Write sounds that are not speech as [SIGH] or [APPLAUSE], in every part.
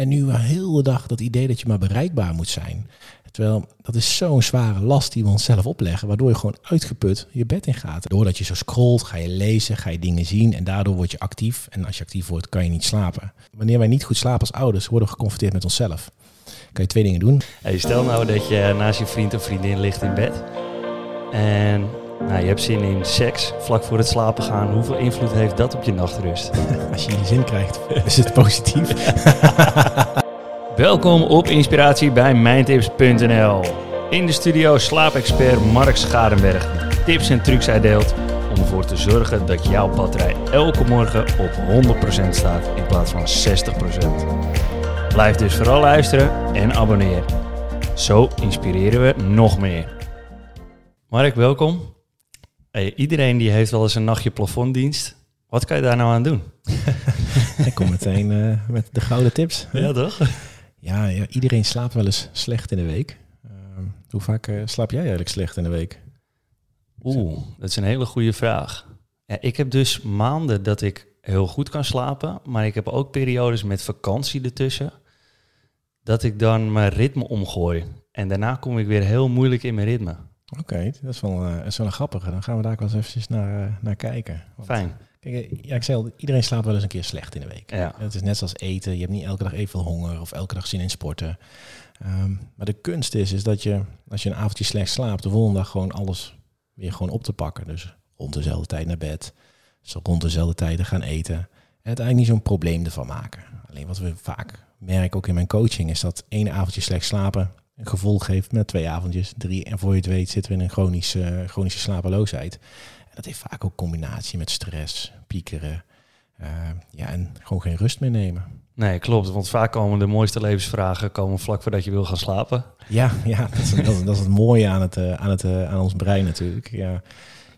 En nu heel de dag dat idee dat je maar bereikbaar moet zijn. Terwijl dat is zo'n zware last die we onszelf opleggen, waardoor je gewoon uitgeput je bed in gaat. Doordat je zo scrolt, ga je lezen, ga je dingen zien en daardoor word je actief. En als je actief wordt, kan je niet slapen. Wanneer wij niet goed slapen als ouders, worden we geconfronteerd met onszelf. Kan je twee dingen doen. Stel nou dat je naast je vriend of vriendin ligt in bed en nou, je hebt zin in seks vlak voor het slapen gaan. Hoeveel invloed heeft dat op je nachtrust? [LAUGHS] Als je je zin krijgt, [LAUGHS] is het positief. [LAUGHS] Welkom op Inspiratie bij Mijntips.nl. In de studio slaapexpert Mark Schadenberg die tips en trucs uitdeelt om ervoor te zorgen dat jouw batterij elke morgen op 100% staat in plaats van 60%. Blijf dus vooral luisteren en abonneer. Zo inspireren we nog meer. Mark, welkom. Hey, iedereen die heeft wel eens een nachtje plafonddienst. Wat kan je daar nou aan doen? [LAUGHS] Ik kom meteen uh, met de gouden tips. Ja, toch? Ja, ja, iedereen slaapt wel eens slecht in de week. Uh, hoe vaak uh, slaap jij eigenlijk slecht in de week? Oeh, dat is een hele goede vraag. Ja, ik heb dus maanden dat ik heel goed kan slapen, maar ik heb ook periodes met vakantie ertussen, dat ik dan mijn ritme omgooi. En daarna kom ik weer heel moeilijk in mijn ritme. Oké, dat is wel, uh, is wel een grappige. Dan gaan we daar wel eens eventjes naar, uh, naar kijken. Want, Fijn. Kijk, ja, ik zei al, iedereen slaapt wel eens een keer slecht in de week. Ja. Het is net zoals eten. Je hebt niet elke dag evenveel honger of elke dag zin in sporten. Um, maar de kunst is, is dat je, als je een avondje slecht slaapt, de volgende dag gewoon alles weer gewoon op te pakken. Dus rond dezelfde tijd naar bed. Dus rond dezelfde tijd gaan eten. En uiteindelijk niet zo'n probleem ervan maken. Alleen wat we vaak merken, ook in mijn coaching, is dat één avondje slecht slapen een gevolg heeft met twee avondjes, drie. En voor je het weet zitten we in een chronische, chronische slapeloosheid. En dat heeft vaak ook combinatie met stress, piekeren. Uh, ja, en gewoon geen rust meer nemen. Nee, klopt. Want vaak komen de mooiste levensvragen komen vlak voordat je wil gaan slapen. Ja, ja dat, is, dat, is, dat is het mooie aan, het, uh, aan, het, uh, aan ons brein natuurlijk. Ja,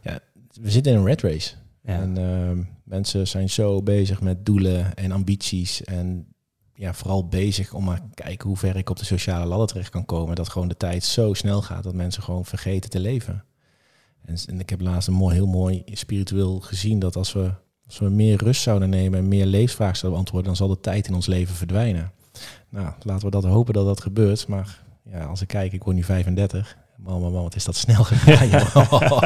ja, we zitten in een red race. Ja. En mensen zijn zo bezig met doelen en ambities. En ja, vooral bezig om maar kijken hoe ver ik op de sociale ladder terecht kan komen. Dat gewoon de tijd zo snel gaat dat mensen gewoon vergeten te leven. En, en ik heb laatst een mooi, heel mooi spiritueel gezien dat als we, als we meer rust zouden nemen en meer levensvragen zouden beantwoorden, dan zal de tijd in ons leven verdwijnen. Nou, laten we dat hopen dat dat gebeurt. Maar ja, als ik kijk, ik word nu 35. Man, man, man, wat is dat snel gegaan.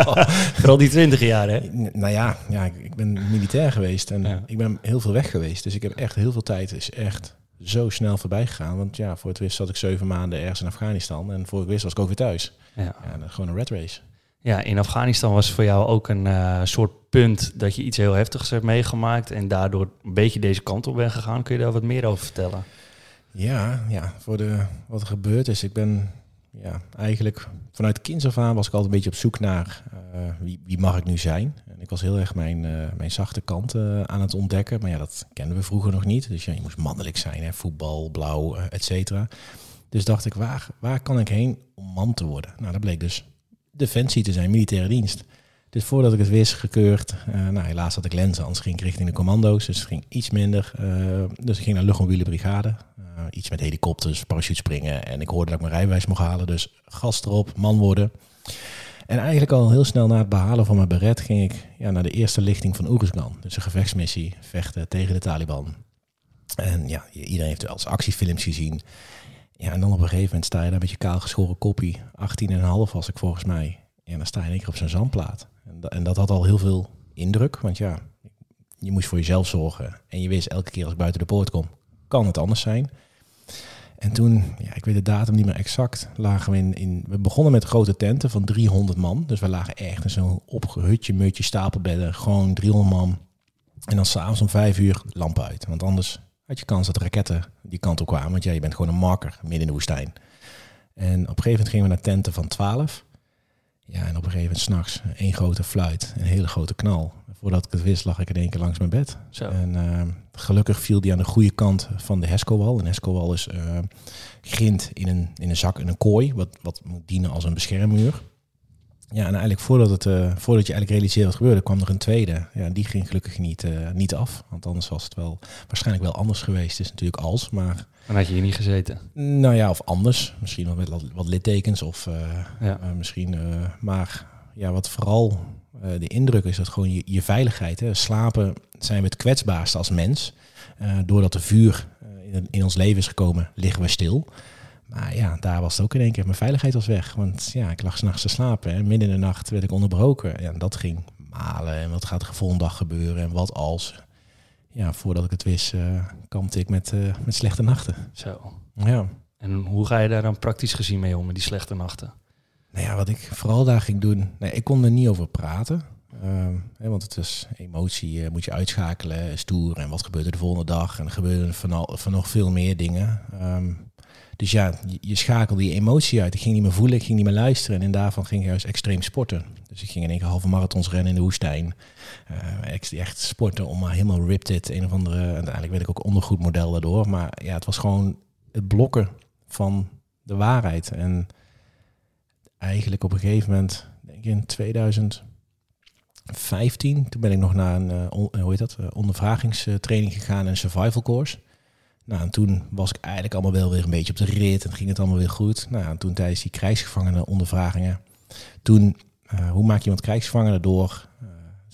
[LAUGHS] Vooral die 20 jaar, hè? Nou ja, ja ik, ik ben militair geweest en ja. ik ben heel veel weg geweest. Dus ik heb echt heel veel tijd, is echt zo snel voorbij gegaan. Want ja, voor het wist zat ik zeven maanden ergens in Afghanistan. En voor het wist was ik ook weer thuis. Ja. is gewoon een red race. Ja, in Afghanistan was voor jou ook een uh, soort punt dat je iets heel heftigs hebt meegemaakt. En daardoor een beetje deze kant op bent gegaan. Kun je daar wat meer over vertellen? Ja, ja voor de, wat er gebeurd is. Ik ben ja, eigenlijk vanuit kinds af aan was ik altijd een beetje op zoek naar uh, wie, wie mag ik nu zijn. En ik was heel erg mijn, uh, mijn zachte kant uh, aan het ontdekken. Maar ja, dat kenden we vroeger nog niet. Dus ja, je moest mannelijk zijn, hè, voetbal, blauw, et cetera. Dus dacht ik, waar, waar kan ik heen om man te worden? Nou, dat bleek dus defensie te zijn, militaire dienst. Dus voordat ik het wist, gekeurd. nou, helaas had ik lenzen, anders ging ik richting de commando's. Dus het ging iets minder. dus ik ging naar luchtmobiele brigade. Uh, iets met helikopters, parachutespringen. En ik hoorde dat ik mijn rijbewijs mocht halen. Dus gas erop, man worden. En eigenlijk al heel snel na het behalen van mijn beret ging ik ja, naar de eerste lichting van Oeruzgan. Dus een gevechtsmissie, vechten tegen de Taliban. En ja, iedereen heeft wel eens actiefilms gezien. Ja, en dan op een gegeven moment sta je daar met je kaal geschoren koppie. 18,5 was ik volgens mij. En dan sta je in één keer op zo'n zandplaat. En dat, en dat had al heel veel indruk. Want ja, je moest voor jezelf zorgen. En je wist elke keer als ik buiten de poort kom, kan het anders zijn. En toen, ja, ik weet de datum niet meer exact, lagen we in, in... We begonnen met grote tenten van 300 man. Dus we lagen echt in zo'n opgehutje, mutje, stapelbedden. Gewoon 300 man. En dan s'avonds om vijf uur lampen uit. Want anders had je kans dat raketten die kant op kwamen. Want ja, je bent gewoon een marker midden in de woestijn. En op een gegeven moment gingen we naar tenten van 12. Ja, en op een gegeven moment s'nachts één grote fluit, een hele grote knal. Voordat ik het wist, lag ik in één keer langs mijn bed. Zo. En uh, gelukkig viel die aan de goede kant van de Hesco-wal. Een Hesco-wal is uh, grind in een, in een zak, in een kooi, wat, wat moet dienen als een beschermmuur. Ja, en eigenlijk voordat, het, uh, voordat je eigenlijk realiseerde wat gebeurde, kwam er een tweede. Ja, die ging gelukkig niet, uh, niet af. Want anders was het wel waarschijnlijk wel anders geweest. is natuurlijk als, maar... Dan had je hier niet gezeten. Nou ja, of anders. Misschien wel met wat littekens of ja. misschien... maar ja, wat vooral de indruk is dat gewoon je, je veiligheid. Hè. Slapen zijn we het kwetsbaarste als mens. doordat er vuur in, in ons leven is gekomen, liggen we stil. Maar ja, daar was het ook in één keer. Mijn veiligheid was weg. Want ja, ik lag s'nachts te slapen. En midden in de nacht werd ik onderbroken. Ja, en dat ging malen. En wat gaat er de volgende dag gebeuren? En wat als? Ja, voordat ik het wist, uh, kampte ik met, uh, met slechte nachten. Zo. Ja. En hoe ga je daar dan praktisch gezien mee om, met die slechte nachten? Nou ja, wat ik vooral daar ging doen... Nee, ik kon er niet over praten. Hè, want het is emotie, uh, moet je uitschakelen, stoer. En wat gebeurt er de volgende dag? En er gebeuren van, van nog veel meer dingen. Um, dus ja, je, schakelde je emotie uit. Ik ging niet meer voelen, ik ging niet meer luisteren. En daarvan ging ik juist extreem sporten. Dus ik ging in één keer halve marathons rennen in de woestijn. Uh, echt sporten om maar helemaal ripped it. Een of andere, uiteindelijk werd ik ook ondergoedmodel daardoor. Maar ja, het was gewoon het blokken van de waarheid. En eigenlijk op een gegeven moment, denk ik in 2015, toen ben ik nog naar een, on, hoe heet dat, uh, ondervragingstraining gegaan, een survival course. Nou, en toen was ik eigenlijk allemaal wel weer een beetje op de rit en ging het allemaal weer goed. Nou, en toen tijdens die krijgsgevangenen ondervragingen, toen, uh, hoe maak je iemand krijgsgevangenen door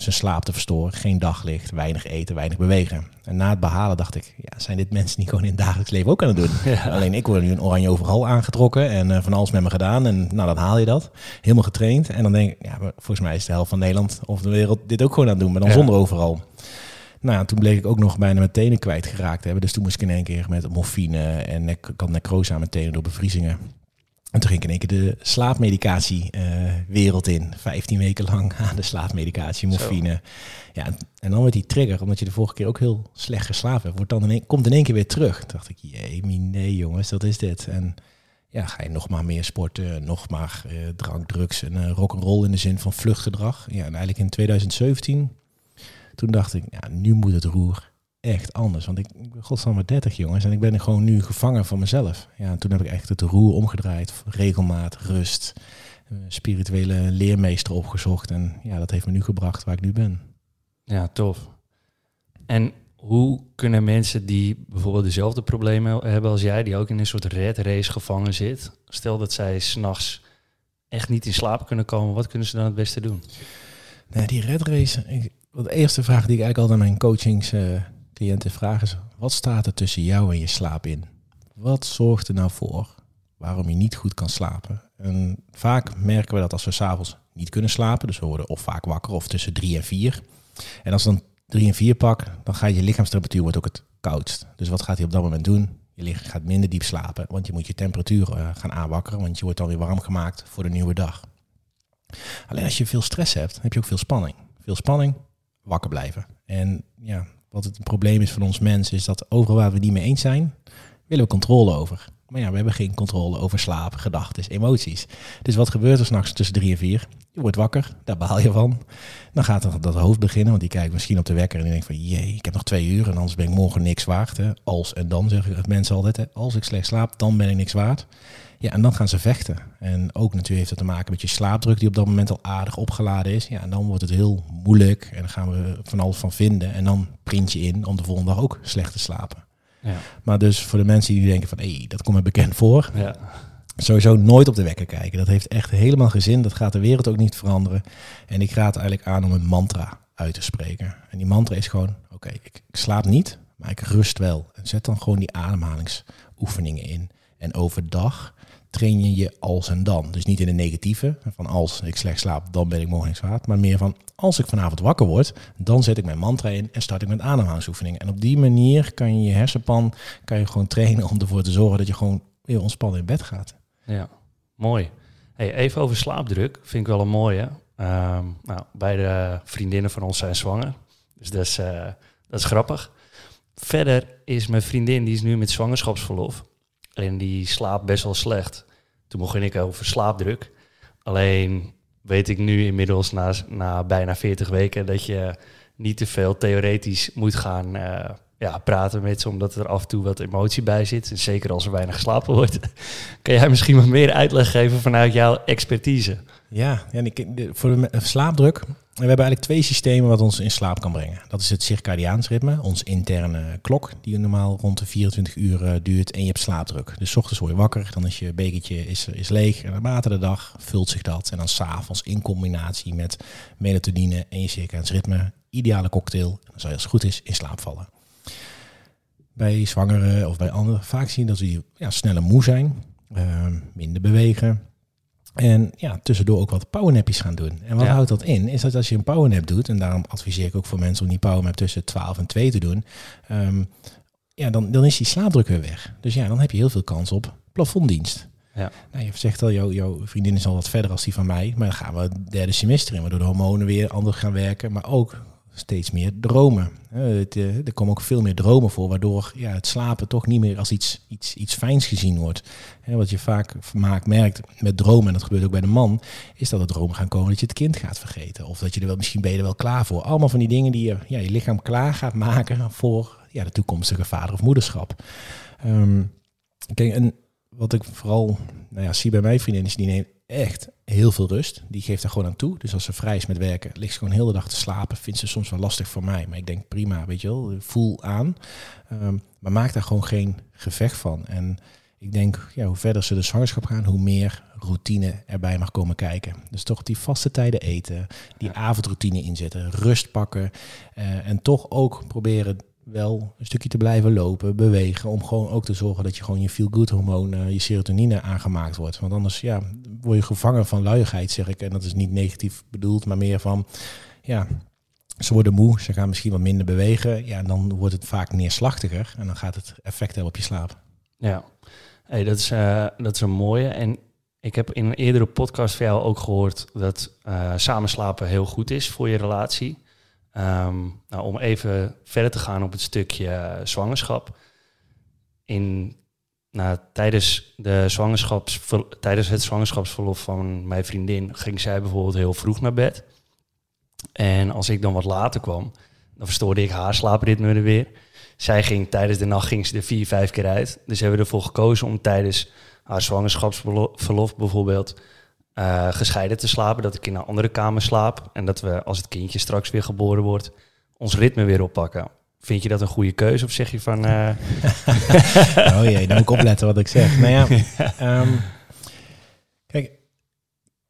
zijn slaap te verstoren? Geen daglicht, weinig eten, weinig bewegen. En na het behalen dacht ik, ja, zijn dit mensen die gewoon in het dagelijks leven ook aan het doen? [LAUGHS] Ja. Alleen ik word nu een oranje overal aangetrokken en uh, van alles met me gedaan. En nou, dan haal je dat. Helemaal getraind. En dan denk ik, ja, volgens mij is de helft van Nederland of de wereld dit ook gewoon aan het doen, maar dan ja. zonder overal. Nou, toen bleek ik ook nog bijna mijn tenen kwijtgeraakt te hebben. Dus toen moest ik in één keer met morfine en ik had necrose aan mijn tenen door bevriezingen. En toen ging ik in één keer de slaapmedicatie uh, wereld in. 15 weken lang [LAUGHS] aan de slaapmedicatie, morfine. Zo. Ja, en dan werd die trigger, omdat je de vorige keer ook heel slecht geslapen hebt, wordt dan in één, komt in één keer weer terug. Toen dacht ik, jee, nee jongens, dat is dit. En ja, ga je nog maar meer sporten, nog maar uh, drank, drugs en uh, rock'n'roll in de zin van vluchtgedrag. Ja, en eigenlijk in 2017 toen dacht ik, ja, nu moet het roer echt anders. Want ik, ik ben godsnamme 30 jongens en ik ben gewoon nu gevangen van mezelf. Ja, en toen heb ik echt het roer omgedraaid, regelmaat, rust, spirituele leermeester opgezocht. En ja, dat heeft me nu gebracht waar ik nu ben. Ja, tof. En hoe kunnen mensen die bijvoorbeeld dezelfde problemen hebben als jij, die ook in een soort red race gevangen zit, stel dat zij s'nachts echt niet in slaap kunnen komen, wat kunnen ze dan het beste doen? Nou, die red race, ik, de eerste vraag die ik eigenlijk altijd aan mijn coachingscliënten uh, vraag is: wat staat er tussen jou en je slaap in? Wat zorgt er nou voor waarom je niet goed kan slapen? En vaak merken we dat als we s'avonds niet kunnen slapen, dus we worden of vaak wakker of tussen drie en vier. En als dan drie en vier pak, dan gaat je lichaamstemperatuur wordt ook het koudst. Dus wat gaat hij op dat moment doen? Je lichaam gaat minder diep slapen, want je moet je temperatuur uh, gaan aanwakkeren, want je wordt dan weer warm gemaakt voor de nieuwe dag. Alleen als je veel stress hebt, heb je ook veel spanning. Veel spanning, wakker blijven. En ja, wat het probleem is van ons mensen is dat overal waar we niet mee eens zijn, willen we controle over. Maar ja, we hebben geen controle over slaap, gedachten, emoties. Dus wat gebeurt er s'nachts tussen drie en vier? Je wordt wakker, daar baal je van. Dan gaat er dat hoofd beginnen, want die kijkt misschien op de wekker en die denkt van... jee, ik heb nog twee uur en anders ben ik morgen niks waard. Hè. Als en dan, zeggen mensen altijd. Hè. Als ik slecht slaap, dan ben ik niks waard. Ja, en dan gaan ze vechten. En ook natuurlijk heeft het te maken met je slaapdruk die op dat moment al aardig opgeladen is. Ja, en dan wordt het heel moeilijk en dan gaan we van alles van vinden. En dan print je in om de volgende dag ook slecht te slapen. Ja. Maar dus voor de mensen die denken van, hé, hey, dat komt me bekend voor. Ja. Sowieso nooit op de wekker kijken. Dat heeft echt helemaal geen zin. Dat gaat de wereld ook niet veranderen. En ik raad eigenlijk aan om een mantra uit te spreken. En die mantra is gewoon, oké, ik, ik slaap niet, maar ik rust wel. En zet dan gewoon die ademhalingsoefeningen in. En overdag train je je als en dan. Dus niet in de negatieve, van als ik slecht slaap, dan ben ik morgen waard. Maar meer van als ik vanavond wakker word, dan zet ik mijn mantra in en start ik met ademhalingsoefeningen. En op die manier kan je je hersenpan kan je gewoon trainen om ervoor te zorgen dat je gewoon weer ontspannen in bed gaat. Ja, mooi. Hey, even over slaapdruk, vind ik wel een mooie. Um, nou, beide vriendinnen van ons zijn zwanger, dus dat is, uh, dat is grappig. Verder is mijn vriendin, die is nu met zwangerschapsverlof. En die slaapt best wel slecht. Toen begon ik over slaapdruk. Alleen weet ik nu inmiddels na, na bijna 40 weken dat je niet te veel theoretisch moet gaan uh, ja, praten met ze, omdat er af en toe wat emotie bij zit. En zeker als er weinig geslapen wordt. [LAUGHS] kan jij misschien wat meer uitleg geven vanuit jouw expertise? Ja, ja voor de slaapdruk we hebben eigenlijk twee systemen wat ons in slaap kan brengen. Dat is het circadiaans ritme, ons interne klok, die normaal rond de 24 uur uh, duurt. En je hebt slaapdruk. Dus ochtends word je wakker, dan is je bekertje is, is leeg. En naarmate de dag vult zich dat. En dan s'avonds in combinatie met melatonine en je circadiaans ritme, ideale cocktail. Dan zal je als het goed is in slaap vallen. bij zwangeren of bij anderen vaak zien dat ze ja, sneller moe zijn, ehm, minder bewegen. En ja, tussendoor ook wat powernapjes gaan doen. En wat Ja. houdt dat in? Is dat als je een powernap doet, en daarom adviseer ik ook voor mensen om die powernap tussen 12 en 2 te doen, ehm, ja, dan, dan is die slaapdruk weer weg. Dus ja, dan heb je heel veel kans op plafonddienst. Ja. Nou, je zegt al, jouw, jouw vriendin is al wat verder als die van mij, maar dan gaan we het derde semester in, waardoor de hormonen weer anders gaan werken, maar ook steeds meer dromen. Eh, er komen ook veel meer dromen voor, waardoor ja, het slapen toch niet meer als iets, iets, iets fijns gezien wordt. Wat je vaak maakt, merkt met dromen, en dat gebeurt ook bij de man, is dat er dromen gaan komen dat je het kind gaat vergeten. Of dat je er wel, misschien ben je er wel klaar voor. Allemaal van die dingen die je, ja, je lichaam klaar gaat maken voor ja, de toekomstige vader of moederschap. Ehm, kijk, en wat ik vooral nou ja, zie bij mijn is, die neemt echt heel veel rust. Die geeft er gewoon aan toe. Dus als ze vrij is met werken, ligt ze gewoon heel de dag te slapen. Vindt ze soms wel lastig voor mij. Maar ik denk prima, weet je wel, voel aan. Ehm, maar maak daar gewoon geen gevecht van. En ik denk, ja, hoe verder ze de zwangerschap gaan, hoe meer routine erbij mag komen kijken. Dus toch die vaste tijden eten, die avondroutine inzetten, rust pakken. eh, en toch ook proberen wel een stukje te blijven lopen, bewegen. Om gewoon ook te zorgen dat je gewoon je feel-good hormoon, eh, je serotonine aangemaakt wordt. Want anders ja, word je gevangen van luiigheid, zeg ik. En dat is niet negatief bedoeld, maar meer van, ja, ze worden moe, ze gaan misschien wat minder bewegen. Ja, en dan wordt het vaak neerslachtiger en dan gaat het effect hebben op je slaap. Ja, hey, dat, is, eh, dat is een mooie. En ik heb in een eerdere podcast van jou ook gehoord dat eh samenslapen heel goed is voor je relatie. Ehm, nou, om even verder te gaan op het stukje eh, zwangerschap. In, nou, tijdens, de zwangerschapsver- tijdens het zwangerschapsverlof van mijn vriendin ging zij bijvoorbeeld heel vroeg naar bed. En als ik dan wat later kwam, dan verstoorde ik haar slaapritme er weer. Zij ging tijdens de nacht ging ze er vier, vijf keer uit. Dus hebben we ervoor gekozen om tijdens haar zwangerschapsverlof bijvoorbeeld eh, gescheiden te slapen. Dat ik in een andere kamer slaap. En dat we, als het kindje straks weer geboren wordt, ons ritme weer oppakken. Vind je dat een goede keuze? Of zeg je van... eh, [LAUGHS] Oh jee, dan moet ik opletten wat ik zeg. Nou ja, [LAUGHS] ehm, kijk,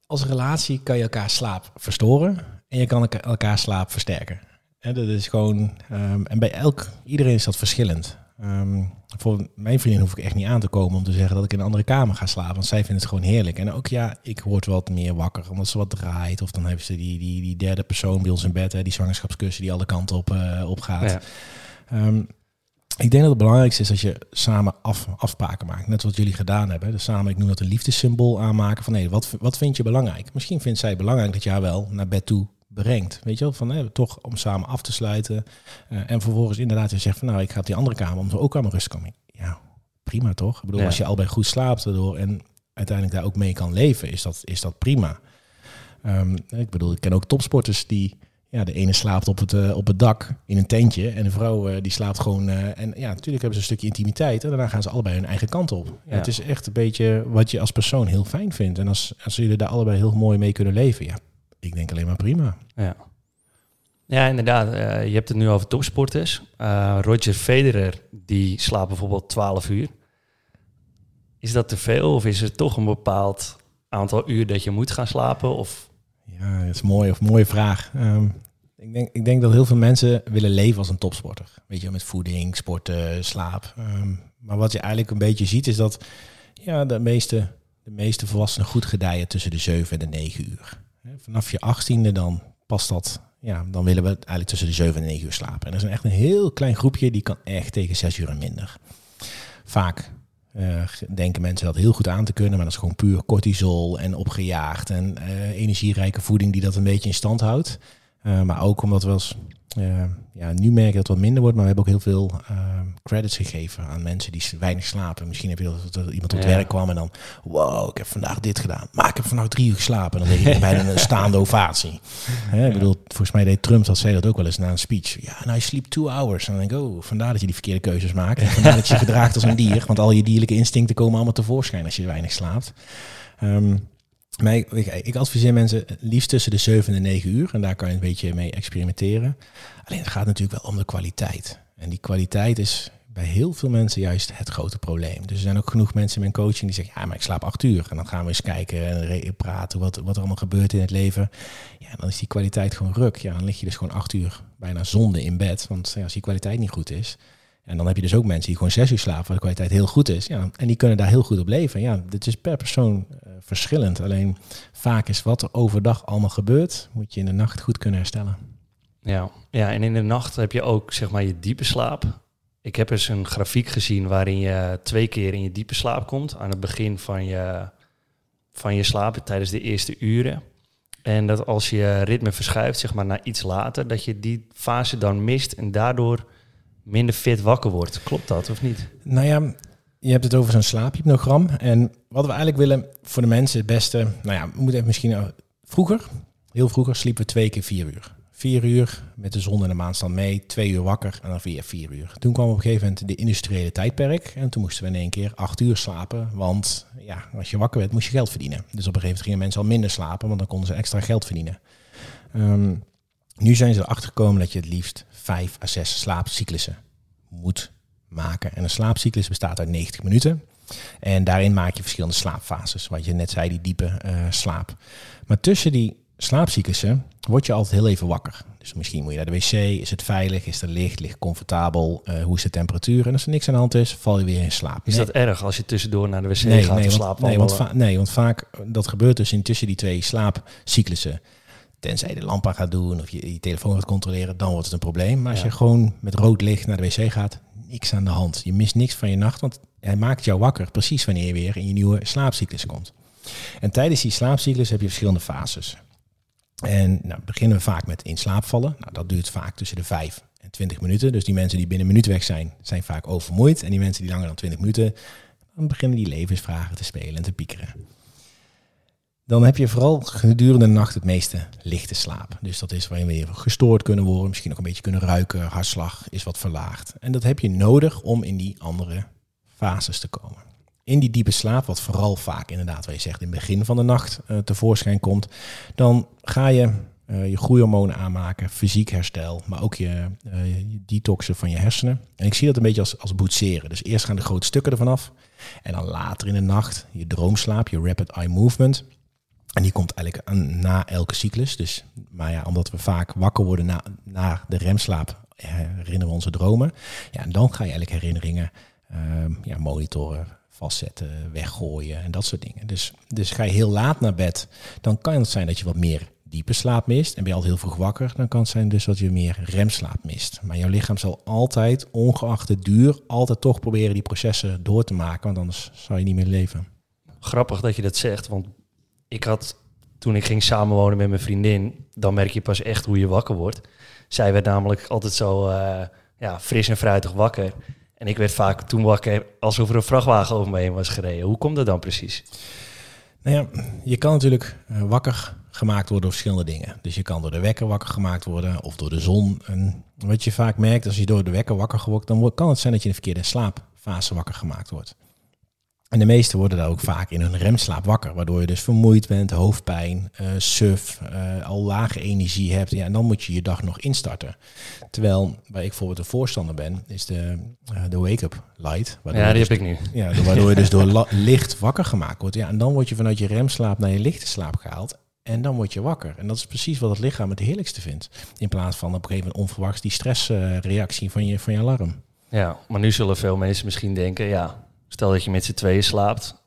als relatie kan je elkaar slaap verstoren en je kan elka- elkaar slaap versterken. Hè, dat is gewoon, ehm, en bij elk, iedereen is dat verschillend. Ehm, voor mijn vriendin hoef ik echt niet aan te komen om te zeggen dat ik in een andere kamer ga slapen. Want zij vindt het gewoon heerlijk. En ook ja, ik word wat meer wakker omdat ze wat draait. Of dan heeft ze die, die, die derde persoon bij ons in bed, hè, die zwangerschapskussen die alle kanten op, eh, op gaat. ja. Ehm, ik denk dat het belangrijkste is dat je samen af, afspraken maakt. Net wat jullie gedaan hebben. Dus samen, ik noem dat een liefdessymbool aanmaken. Van nee, wat, wat vind je belangrijk? Misschien vindt zij belangrijk dat haar wel naar bed toe brengt. Weet je wel, van nee, toch om samen af te sluiten. Eh, en vervolgens inderdaad je zegt van nou, ik ga op die andere kamer om er ook aan mijn rust te komen. Ja, prima toch? Ik bedoel, Ja. als je allebei goed slaapt erdoor en uiteindelijk daar ook mee kan leven, is dat, is dat prima. Ehm, ik bedoel, ik ken ook topsporters die ja, de ene slaapt op het, eh, op het dak in een tentje. En de vrouw eh, die slaapt gewoon. en ja, natuurlijk hebben ze een stukje intimiteit. En daarna gaan ze allebei hun eigen kant op. Ja. Het is echt een beetje wat je als persoon heel fijn vindt. En als, als jullie daar allebei heel mooi mee kunnen leven. Ja, ik denk alleen maar prima. Ja, ja inderdaad. eh, je hebt het nu over topsporters. Eh, Roger Federer, die slaapt bijvoorbeeld 12 uur. Is dat te veel of is er toch een bepaald aantal uur dat je moet gaan slapen? Of, Ja, dat is een mooie, of mooie vraag. Ehm, ik, denk, ik denk dat heel veel mensen willen leven als een topsporter. Weet je, met voeding, sporten, slaap. Ehm, maar wat je eigenlijk een beetje ziet is dat ja, de, meeste, de meeste volwassenen goed gedijen tussen de 7 en de 9 uur. Vanaf je achttiende dan past dat. Ja, dan willen we eigenlijk tussen de 7 en de 9 uur slapen. En er is echt een heel klein groepje die kan echt tegen 6 uur en minder. Vaak eh, denken mensen dat heel goed aan te kunnen, maar dat is gewoon puur cortisol en opgejaagd en eh, energierijke voeding die dat een beetje in stand houdt. Eh, maar ook omdat we als, eh, ja, nu merk je dat het wat minder wordt, maar we hebben ook heel veel eh, credits gegeven aan mensen die weinig slapen. Misschien heb je dat, dat iemand op het Ja. werk kwam en dan, wow, ik heb vandaag dit gedaan, maar ik heb vandaag drie uur geslapen. En dan deed je bijna een [LAUGHS] staande ovatie. Hè, ik bedoel, volgens mij deed Trump dat zei dat ook wel eens na een speech. Ja, nou, je sleep two hours. En dan denk ik, oh, vandaar dat je die verkeerde keuzes maakt. En [LAUGHS] vandaar dat je je gedraagt als een dier. Want al je dierlijke instincten komen allemaal tevoorschijn als je weinig slaapt. Ehm, maar ik, adviseer mensen liefst tussen de 7 en de 9 uur. En daar kan je een beetje mee experimenteren. Alleen het gaat natuurlijk wel om de kwaliteit. En die kwaliteit is bij heel veel mensen juist het grote probleem. Dus er zijn ook genoeg mensen in mijn coaching die zeggen... ja, maar ik slaap acht uur. En dan gaan we eens kijken en praten wat, wat er allemaal gebeurt in het leven. Ja, dan is die kwaliteit gewoon ruk. Ja, dan lig je dus gewoon acht uur bijna zonde in bed. Want als die kwaliteit niet goed is... En dan heb je dus ook mensen die gewoon zes uur slapen, waar de kwaliteit heel goed is. Ja, en die kunnen daar heel goed op leven. Ja, dit is per persoon uh, verschillend. Alleen vaak is wat er overdag allemaal gebeurt, moet je in de nacht goed kunnen herstellen. Ja, ja en in de nacht heb je ook zeg maar je diepe slaap. Ik heb eens een grafiek gezien waarin je twee keer in je diepe slaap komt. Aan het begin van je, van je slaap, tijdens de eerste uren. En dat als je ritme verschuift, zeg maar naar iets later, dat je die fase dan mist en daardoor minder fit wakker wordt. Klopt dat of niet? Nou ja, je hebt het over zo'n slaaphypnogram. En wat we eigenlijk willen voor de mensen het beste... Nou ja, we moeten even misschien... Vroeger, heel vroeger, sliepen we twee keer vier uur. Vier uur met de zon en de maan staan mee, twee uur wakker en dan weer vier uur. Toen kwam op een gegeven moment de industriële tijdperk en toen moesten we in één keer acht uur slapen, want ja, als je wakker werd moest je geld verdienen. Dus op een gegeven moment gingen mensen al minder slapen, want dan konden ze extra geld verdienen. Ehm, nu zijn ze erachter gekomen dat je het liefst vijf à zes slaapcyclussen moet maken. En een slaapcyclus bestaat uit 90 minuten. En daarin maak je verschillende slaapfases, wat je net zei, die diepe uh, slaap. Maar tussen die slaapcyclussen word je altijd heel even wakker. Dus misschien moet je naar de wc, is het veilig, is er licht, ligt comfortabel, uh, hoe is de temperatuur? En als er niks aan de hand is, val je weer in slaap. Is dat erg als je tussendoor naar de wc nee, gaat nee, want, slapen? Nee want, nee, want vaak, dat gebeurt dus in tussen die twee slaapcyclussen. Tenzij je de lamp aan gaat doen of je je telefoon gaat controleren, dan wordt het een probleem. Maar als je gewoon met rood licht naar de wc gaat, niks aan de hand. Je mist niks van je nacht, want hij maakt jou wakker precies wanneer je weer in je nieuwe slaapcyclus komt. En tijdens die slaapcyclus heb je verschillende fases. En nou, beginnen we vaak met in slaap vallen. Nou, dat duurt vaak tussen de 5 en 20 minuten. Dus die mensen die binnen een minuut weg zijn, zijn vaak overmoeid. En die mensen die langer dan 20 minuten, dan beginnen die levensvragen te spelen en te piekeren. Dan heb je vooral gedurende de nacht het meeste lichte slaap. Dus dat is waarin we gestoord kunnen worden, misschien nog een beetje kunnen ruiken, hartslag is wat verlaagd. En dat heb je nodig om in die andere fases te komen. In die diepe slaap, wat vooral vaak inderdaad, wat je zegt, in het begin van de nacht uh, tevoorschijn komt, dan ga je uh, je groeihormonen aanmaken, fysiek herstel, maar ook je, je, detoxen van je hersenen. En ik zie dat een beetje als, als boetseren. Dus eerst gaan de grote stukken ervan af. En dan later in de nacht je droomslaap, je rapid eye movement. En die komt eigenlijk na elke cyclus. Dus, maar ja, omdat we vaak wakker worden na, na de remslaap, herinneren we onze dromen. Ja, en dan ga je eigenlijk herinneringen uh, ja, monitoren, vastzetten, weggooien en dat soort dingen. Dus, dus ga je heel laat naar bed, dan kan het zijn dat je wat meer diepe slaap mist. En ben je altijd heel vroeg wakker, dan kan het zijn dus dat je meer remslaap mist. Maar jouw lichaam zal altijd, ongeacht het duur, altijd toch proberen die processen door te maken, want anders zou je niet meer leven. Grappig dat je dat zegt, want ik had toen ik ging samenwonen met mijn vriendin, dan merk je pas echt hoe je wakker wordt. Zij werd namelijk altijd zo uh, ja, fris en fruitig wakker. En ik werd vaak toen wakker alsof er een vrachtwagen over me heen was gereden. Hoe komt dat dan precies? Nou ja, je kan natuurlijk uh, wakker gemaakt worden door verschillende dingen. Dus je kan door de wekker wakker gemaakt worden of door de zon. En wat je vaak merkt, als je door de wekker wakker wordt, dan kan het zijn dat je in de verkeerde slaapfase wakker gemaakt wordt. En de meesten worden daar ook vaak in hun remslaap wakker, waardoor je dus vermoeid bent, hoofdpijn, uh, suf, uh, al lage energie hebt. Ja, en dan moet je je dag nog instarten. Terwijl, waar ik bijvoorbeeld een voorstander ben, is de, uh, de wake-up light. Ja, die dus, heb ik nu. [LAUGHS] Ja, waardoor je dus door [LAUGHS] licht wakker gemaakt wordt. Ja, en dan word je vanuit je remslaap naar je lichte slaap gehaald. En dan word je wakker. En dat is precies wat het lichaam het heerlijkste vindt. In plaats van op een gegeven moment onverwachts die stressreactie van je, van je alarm. Ja, maar nu zullen veel mensen misschien denken, ja, Stel dat je met z'n tweeën slaapt.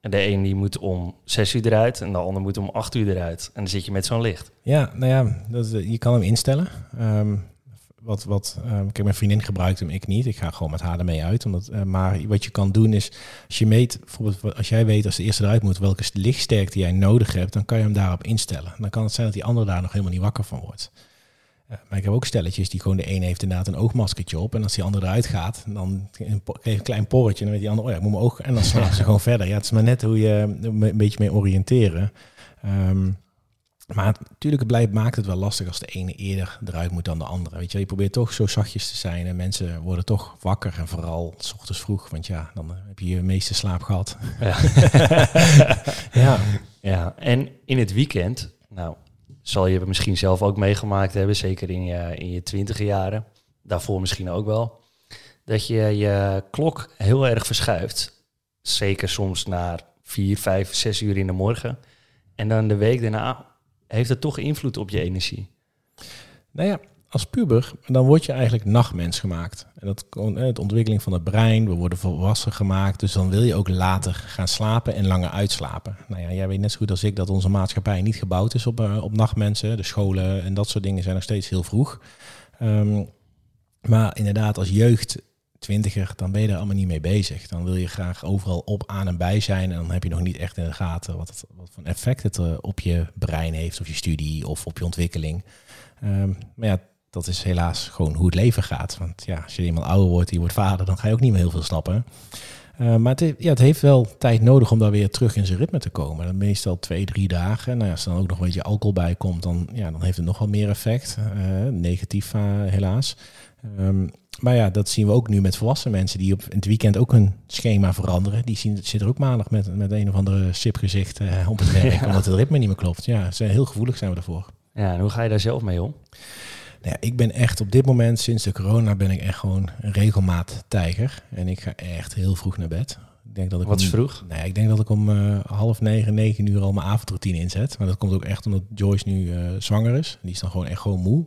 En de een die moet om zes uur eruit en de ander moet om acht uur eruit. En dan zit je met zo'n licht. Ja, nou ja, dat, je kan hem instellen. Um, wat, wat, um, kijk, mijn vriendin gebruikt hem, ik niet. Ik ga gewoon met haar ermee uit. Omdat, uh, maar wat je kan doen is, als je meet, bijvoorbeeld als jij weet als de eerste eruit moet, welke lichtsterkte jij nodig hebt, dan kan je hem daarop instellen. Dan kan het zijn dat die andere daar nog helemaal niet wakker van wordt. Maar ik heb ook stelletjes die gewoon de een heeft inderdaad een oogmaskertje op. En als die andere eruit gaat, dan je een klein porretje. En dan weet die andere, oh ja, ik moet mijn oog. En dan [LAUGHS] slapen ze gewoon verder. Ja, het is maar net hoe je een beetje mee oriënteren. Um, maar natuurlijk, het blijft, maakt het wel lastig als de ene eerder eruit moet dan de andere. Weet je, je probeert toch zo zachtjes te zijn en mensen worden toch wakker. En vooral s ochtends vroeg, want ja, dan heb je je meeste slaap gehad. Ja. [LAUGHS] [LAUGHS] ja. ja, en in het weekend, nou, zal je misschien zelf ook meegemaakt hebben, zeker in je, in je twintige jaren, daarvoor misschien ook wel, dat je je klok heel erg verschuift. Zeker soms naar vier, vijf, zes uur in de morgen. En dan de week daarna heeft het toch invloed op je energie. Nou ja, als puber, dan word je eigenlijk nachtmens gemaakt. En dat komt de ontwikkeling van het brein, we worden volwassen gemaakt. Dus dan wil je ook later gaan slapen en langer uitslapen. Nou ja, jij weet net zo goed als ik dat onze maatschappij niet gebouwd is op, uh, op nachtmensen. De scholen en dat soort dingen zijn nog steeds heel vroeg. Um, maar inderdaad, als jeugd twintiger, dan ben je er allemaal niet mee bezig. Dan wil je graag overal op, aan en bij zijn. En dan heb je nog niet echt in de gaten wat, wat voor effect het uh, op je brein heeft, of je studie of op je ontwikkeling. Um, maar ja, dat is helaas gewoon hoe het leven gaat. Want ja, als je eenmaal ouder wordt, je wordt vader, dan ga je ook niet meer heel veel stappen. Uh, maar het, ja, het heeft wel tijd nodig om daar weer terug in zijn ritme te komen. Dan meestal twee, drie dagen. Nou ja, als er dan ook nog een beetje alcohol bij komt, dan, ja, dan heeft het nog wel meer effect. Uh, negatief uh, helaas. Um, maar ja, dat zien we ook nu met volwassen mensen die op het weekend ook hun schema veranderen. Die zien, zitten ook maandag met, met een of andere sipgezicht op het werk, [LAUGHS] ja. omdat het ritme niet meer klopt. Ja, zijn heel gevoelig zijn we daarvoor. Ja, en hoe ga je daar zelf mee om? Nou ja, ik ben echt op dit moment, sinds de corona, ben ik echt gewoon een regelmaat tijger. En ik ga echt heel vroeg naar bed. Ik denk dat ik Wat is vroeg? Nee, ik denk dat ik om uh, half negen, negen uur al mijn avondroutine inzet. Maar dat komt ook echt omdat Joyce nu uh, zwanger is. Die is dan gewoon echt gewoon moe.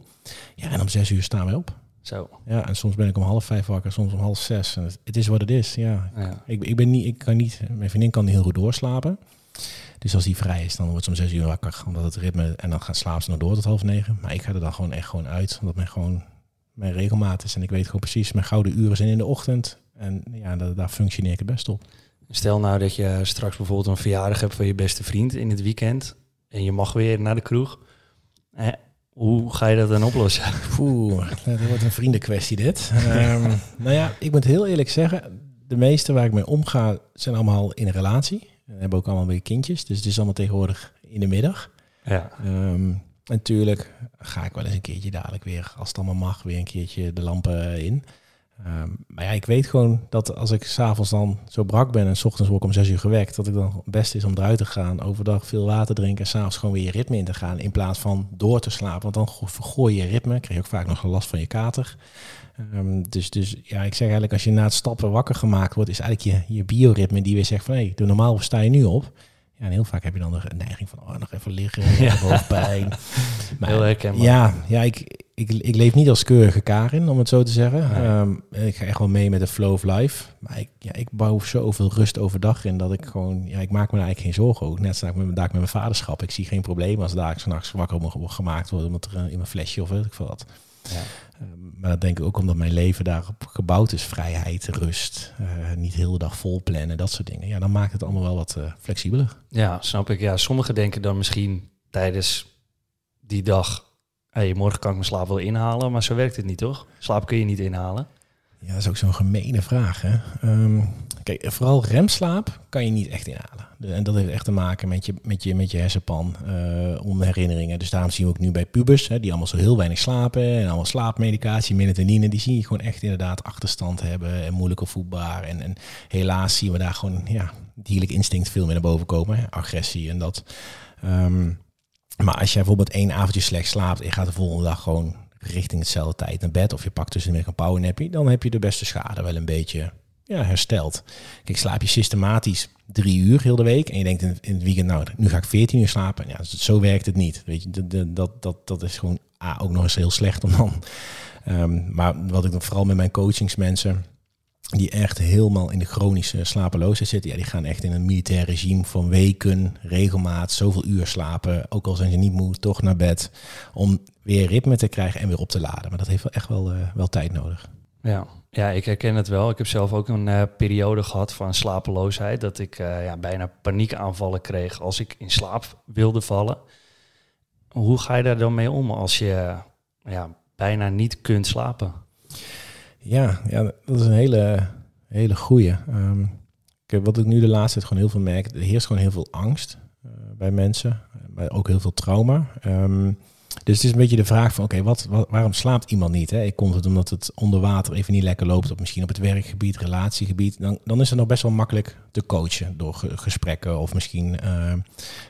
Ja, en om zes uur staan wij op. Zo. Ja, en soms ben ik om half vijf wakker, soms om half zes. En het, het is wat het is. Ja. Ja. Ik, ik ben niet, ik kan niet, mijn vriendin kan niet heel goed doorslapen. Dus als die vrij is, dan wordt ze om zes uur wakker, omdat het ritme en dan gaat slapen ze nog door tot half negen. Maar ik ga er dan gewoon echt gewoon uit, omdat mijn gewoon mijn regelmaat is en ik weet gewoon precies, mijn gouden uren zijn in de ochtend. En ja, daar, daar functioneer ik het best op. Stel nou dat je straks bijvoorbeeld een verjaardag hebt van je beste vriend in het weekend en je mag weer naar de kroeg. Eh, hoe ga je dat dan oplossen? [LAUGHS] Oeh, dat wordt een vriendenkwestie dit. um, nou ja, ik moet heel eerlijk zeggen, de meeste waar ik mee omga zijn allemaal in een relatie. We hebben ook allemaal weer kindjes, dus het is allemaal tegenwoordig in de middag. Ja. Um, natuurlijk ga ik wel eens een keertje dadelijk weer, als het allemaal mag, weer een keertje de lampen in. Um, maar ja, ik weet gewoon dat als ik s'avonds dan zo brak ben en s ochtends word ik om zes uur gewekt, dat ik dan het beste is om eruit te gaan, overdag veel water drinken en s'avonds gewoon weer je ritme in te gaan in plaats van door te slapen. Want dan vergooi je je ritme, krijg je ook vaak nog last van je kater. Um, dus, dus ja, ik zeg eigenlijk als je na het stappen wakker gemaakt wordt, is eigenlijk je, je bioritme die weer zegt van hé, hey, normaal sta je nu op. Ja, en heel vaak heb je dan de neiging van oh, nog even liggen, [LAUGHS] ja. hoofdpijn. Maar, heel herkenbaar. Ja, ja ik, ik, ik leef niet als keurige Karin, om het zo te zeggen. Um, ik ga echt wel mee met de flow of life. Maar ik, ja, ik bouw zoveel rust overdag in dat ik gewoon, ja, ik maak me daar eigenlijk geen zorgen over. Net ik met, met mijn vaderschap. Ik zie geen probleem als daar s'nachts wakker gemaakt worden, omdat er in mijn flesje of weet ik veel wat. Ja. Maar dat denk ik ook omdat mijn leven daarop gebouwd is. Vrijheid, rust, uh, niet heel de dag vol plannen, dat soort dingen. Ja, dan maakt het allemaal wel wat uh, flexibeler. Ja, snap ik. Ja, sommigen denken dan misschien tijdens die dag... Hey, morgen kan ik mijn slaap wel inhalen, maar zo werkt het niet, toch? Slaap kun je niet inhalen. Ja, dat is ook zo'n gemene vraag. Hè? Um, kijk, vooral remslaap kan je niet echt inhalen. En dat heeft echt te maken met je, met je, met je hersenpan, uh, om herinneringen. Dus daarom zien we ook nu bij pubers, hè, die allemaal zo heel weinig slapen en allemaal slaapmedicatie, melatonine, die zie je gewoon echt inderdaad achterstand hebben en moeilijk opvoedbaar. En, en helaas zien we daar gewoon ja, dierlijk instinct veel meer naar boven komen, agressie en dat. Um, maar als je bijvoorbeeld één avondje slecht slaapt en je gaat de volgende dag gewoon richting hetzelfde tijd naar bed of je pakt tussenmiddag een powernappie, dan heb je de beste schade wel een beetje ja, hersteld. Kijk, slaap je systematisch drie uur heel de week en je denkt in, het weekend, nou, nu ga ik 14 uur slapen. Ja, zo werkt het niet. Weet je, dat, dat, dat, dat is gewoon ah, ook nog eens heel slecht om dan. Um, maar wat ik dan vooral met mijn coachingsmensen die echt helemaal in de chronische slapeloosheid zitten, ja, die gaan echt in een militair regime van weken, regelmaat, zoveel uur slapen, ook al zijn ze niet moe, toch naar bed, om weer ritme te krijgen en weer op te laden. Maar dat heeft wel echt wel, uh, wel tijd nodig. Ja. Ja, ik herken het wel. Ik heb zelf ook een uh, periode gehad van slapeloosheid, dat ik uh, ja, bijna paniekaanvallen kreeg als ik in slaap wilde vallen. Hoe ga je daar dan mee om als je ja, bijna niet kunt slapen? Ja, ja, dat is een hele, hele goeie. Um, kijk, wat ik nu de laatste tijd gewoon heel veel merk, er heerst gewoon heel veel angst bij mensen, maar ook heel veel trauma. Um, dus het is een beetje de vraag van, oké, wat, waarom slaapt iemand niet? Hè? Ik komt het omdat het onder water even niet lekker loopt, of misschien op het werkgebied, relatiegebied. Dan, dan is het nog best wel makkelijk te coachen door ge gesprekken of misschien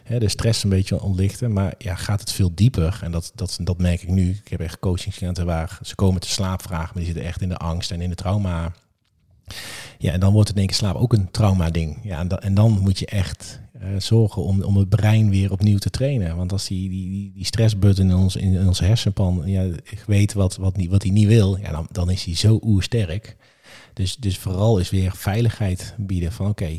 hè, de stress een beetje ontlichten. Maar ja, gaat het veel dieper? En dat, dat, dat merk ik nu. Ik heb echt coachingskliënten waar ze komen te slaapvragen, maar die zitten echt in de angst en in de trauma. Ja, en dan wordt het denk ik slaap ook een trauma ding. Ja, en, en dan moet je echt eh, zorgen om, om het brein weer opnieuw te trainen. Want als die, die, die stressbutton in, ons, in onze hersenpan ja, weet wat, wat, niet, wat hij niet wil, ja, dan, dan is hij zo oersterk. Dus, dus vooral is weer veiligheid bieden van oké,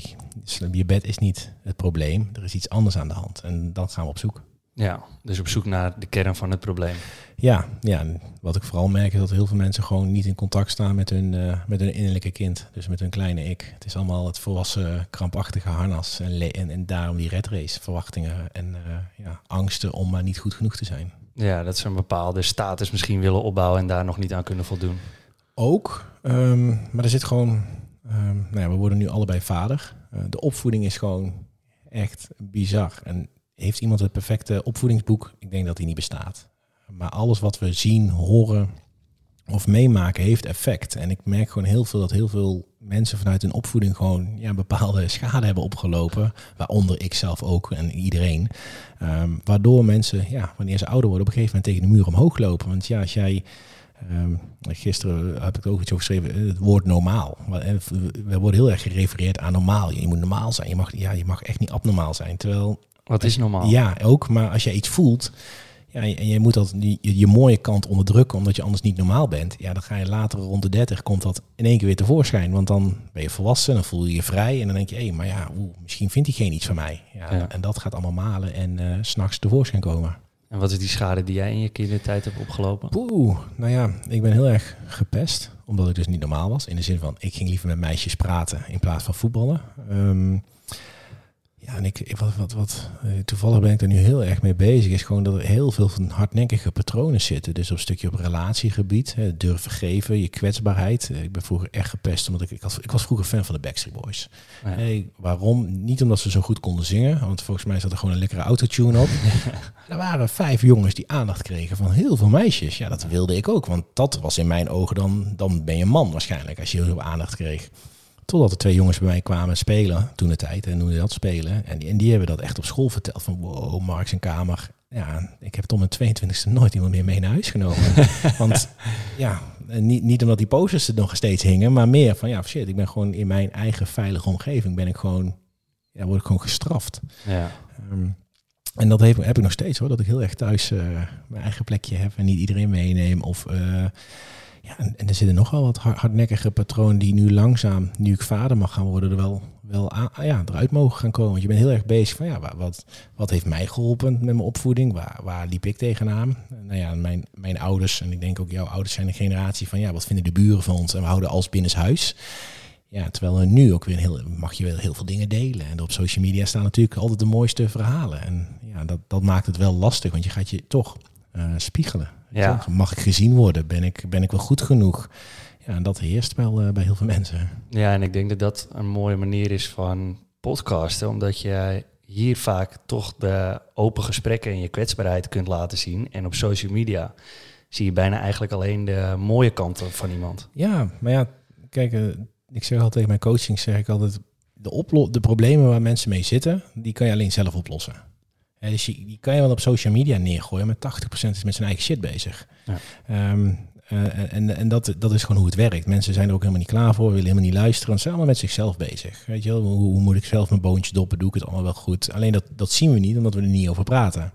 je bed is niet het probleem, er is iets anders aan de hand. En dan gaan we op zoek. Ja, dus op zoek naar de kern van het probleem. Ja, ja en wat ik vooral merk is dat heel veel mensen gewoon niet in contact staan met hun, uh, met hun innerlijke kind. Dus met hun kleine ik. Het is allemaal het volwassen krampachtige harnas en, en, en daarom die red race verwachtingen en uh, ja, angsten om maar niet goed genoeg te zijn. Ja, dat ze een bepaalde status misschien willen opbouwen en daar nog niet aan kunnen voldoen. Ook, um, maar er zit gewoon, um, nou ja, we worden nu allebei vader. Uh, de opvoeding is gewoon echt bizar. En heeft iemand het perfecte opvoedingsboek? Ik denk dat die niet bestaat. Maar alles wat we zien, horen of meemaken heeft effect. En ik merk gewoon heel veel dat heel veel mensen vanuit hun opvoeding gewoon ja, bepaalde schade hebben opgelopen. Waaronder ik zelf ook en iedereen. Um, waardoor mensen, ja, wanneer ze ouder worden, op een gegeven moment tegen de muur omhoog lopen. Want ja, als jij. Um, gisteren heb ik ook iets over geschreven, het woord normaal. We worden heel erg gerefereerd aan normaal. Je moet normaal zijn. Je mag, ja, je mag echt niet abnormaal zijn. Terwijl wat is normaal? Ja, ook. Maar als je iets voelt ja, en je moet dat, je, je mooie kant onderdrukken omdat je anders niet normaal bent. Ja, dan ga je later rond de 30 komt dat in één keer weer tevoorschijn. Want dan ben je volwassen, dan voel je je vrij. En dan denk je, hé, hey, maar ja, misschien vindt hij geen iets van mij. Ja, En dat gaat allemaal malen en uh, s'nachts tevoorschijn komen. En wat is die schade die jij in je kindertijd hebt opgelopen? Poeh, nou ja, ik ben heel erg gepest. Omdat ik dus niet normaal was. In de zin van, ik ging liever met meisjes praten in plaats van voetballen. Um, ja, en ik, wat, wat, wat, eh, toevallig ben ik er nu heel erg mee bezig, is gewoon dat er heel veel van hardnekkige patronen zitten. Dus op een stukje op relatiegebied, hè, durven geven, je kwetsbaarheid. Eh, ik ben vroeger echt gepest, omdat ik, ik, was, ik was vroeger fan van de Backstreet Boys. Ja. Hey, waarom? Niet omdat ze zo goed konden zingen, want volgens mij zat er gewoon een lekkere autotune op. [LAUGHS] er waren vijf jongens die aandacht kregen van heel veel meisjes. Ja, dat wilde ik ook, want dat was in mijn ogen dan, dan ben je man waarschijnlijk, als je heel veel aandacht kreeg. Totdat er twee jongens bij mij kwamen spelen, toen de tijd, en noemde dat spelen. En die, en die hebben dat echt op school verteld, van wow, Mark zijn kamer. Ja, ik heb tot mijn 22e nooit iemand meer mee naar huis genomen. [LAUGHS] Want ja, niet, niet omdat die posters er nog steeds hingen, maar meer van ja, shit, ik ben gewoon in mijn eigen veilige omgeving, ben ik gewoon, ja, word ik gewoon gestraft. Ja. Um, en dat heb, heb ik nog steeds hoor, dat ik heel erg thuis uh, mijn eigen plekje heb en niet iedereen meeneem. Of uh, ja, en, er zitten nog wel wat hardnekkige patronen die nu langzaam, nu ik vader mag gaan worden, er wel, wel aan, ja, eruit mogen gaan komen. Want je bent heel erg bezig van ja, wat, wat heeft mij geholpen met mijn opvoeding? Waar, waar liep ik tegenaan? Nou ja, mijn, mijn ouders, en ik denk ook jouw ouders zijn een generatie van ja, wat vinden de buren van ons? En we houden als binnenshuis. Ja, terwijl nu ook weer heel, mag je wel heel veel dingen delen. En op social media staan natuurlijk altijd de mooiste verhalen. En ja, dat, dat maakt het wel lastig, want je gaat je toch uh, spiegelen. Ja. Mag ik gezien worden? Ben ik, ben ik wel goed genoeg? Ja, en dat heerst wel uh, bij heel veel mensen. Ja, en ik denk dat dat een mooie manier is van podcasten, omdat je hier vaak toch de open gesprekken en je kwetsbaarheid kunt laten zien. En op social media zie je bijna eigenlijk alleen de mooie kanten van iemand. Ja, maar ja, kijk, uh, ik zeg altijd tegen mijn coaching, zeg ik altijd, de, de problemen waar mensen mee zitten, die kan je alleen zelf oplossen. Dus je, die kan je wel op social media neergooien, maar 80% is met zijn eigen shit bezig. Ja. Um, uh, en en dat, dat is gewoon hoe het werkt. Mensen zijn er ook helemaal niet klaar voor, willen helemaal niet luisteren. Ze zijn allemaal met zichzelf bezig. Weet je wel, hoe, hoe, moet ik zelf mijn boontje doppen? Doe ik het allemaal wel goed? Alleen dat, dat zien we niet, omdat we er niet over praten.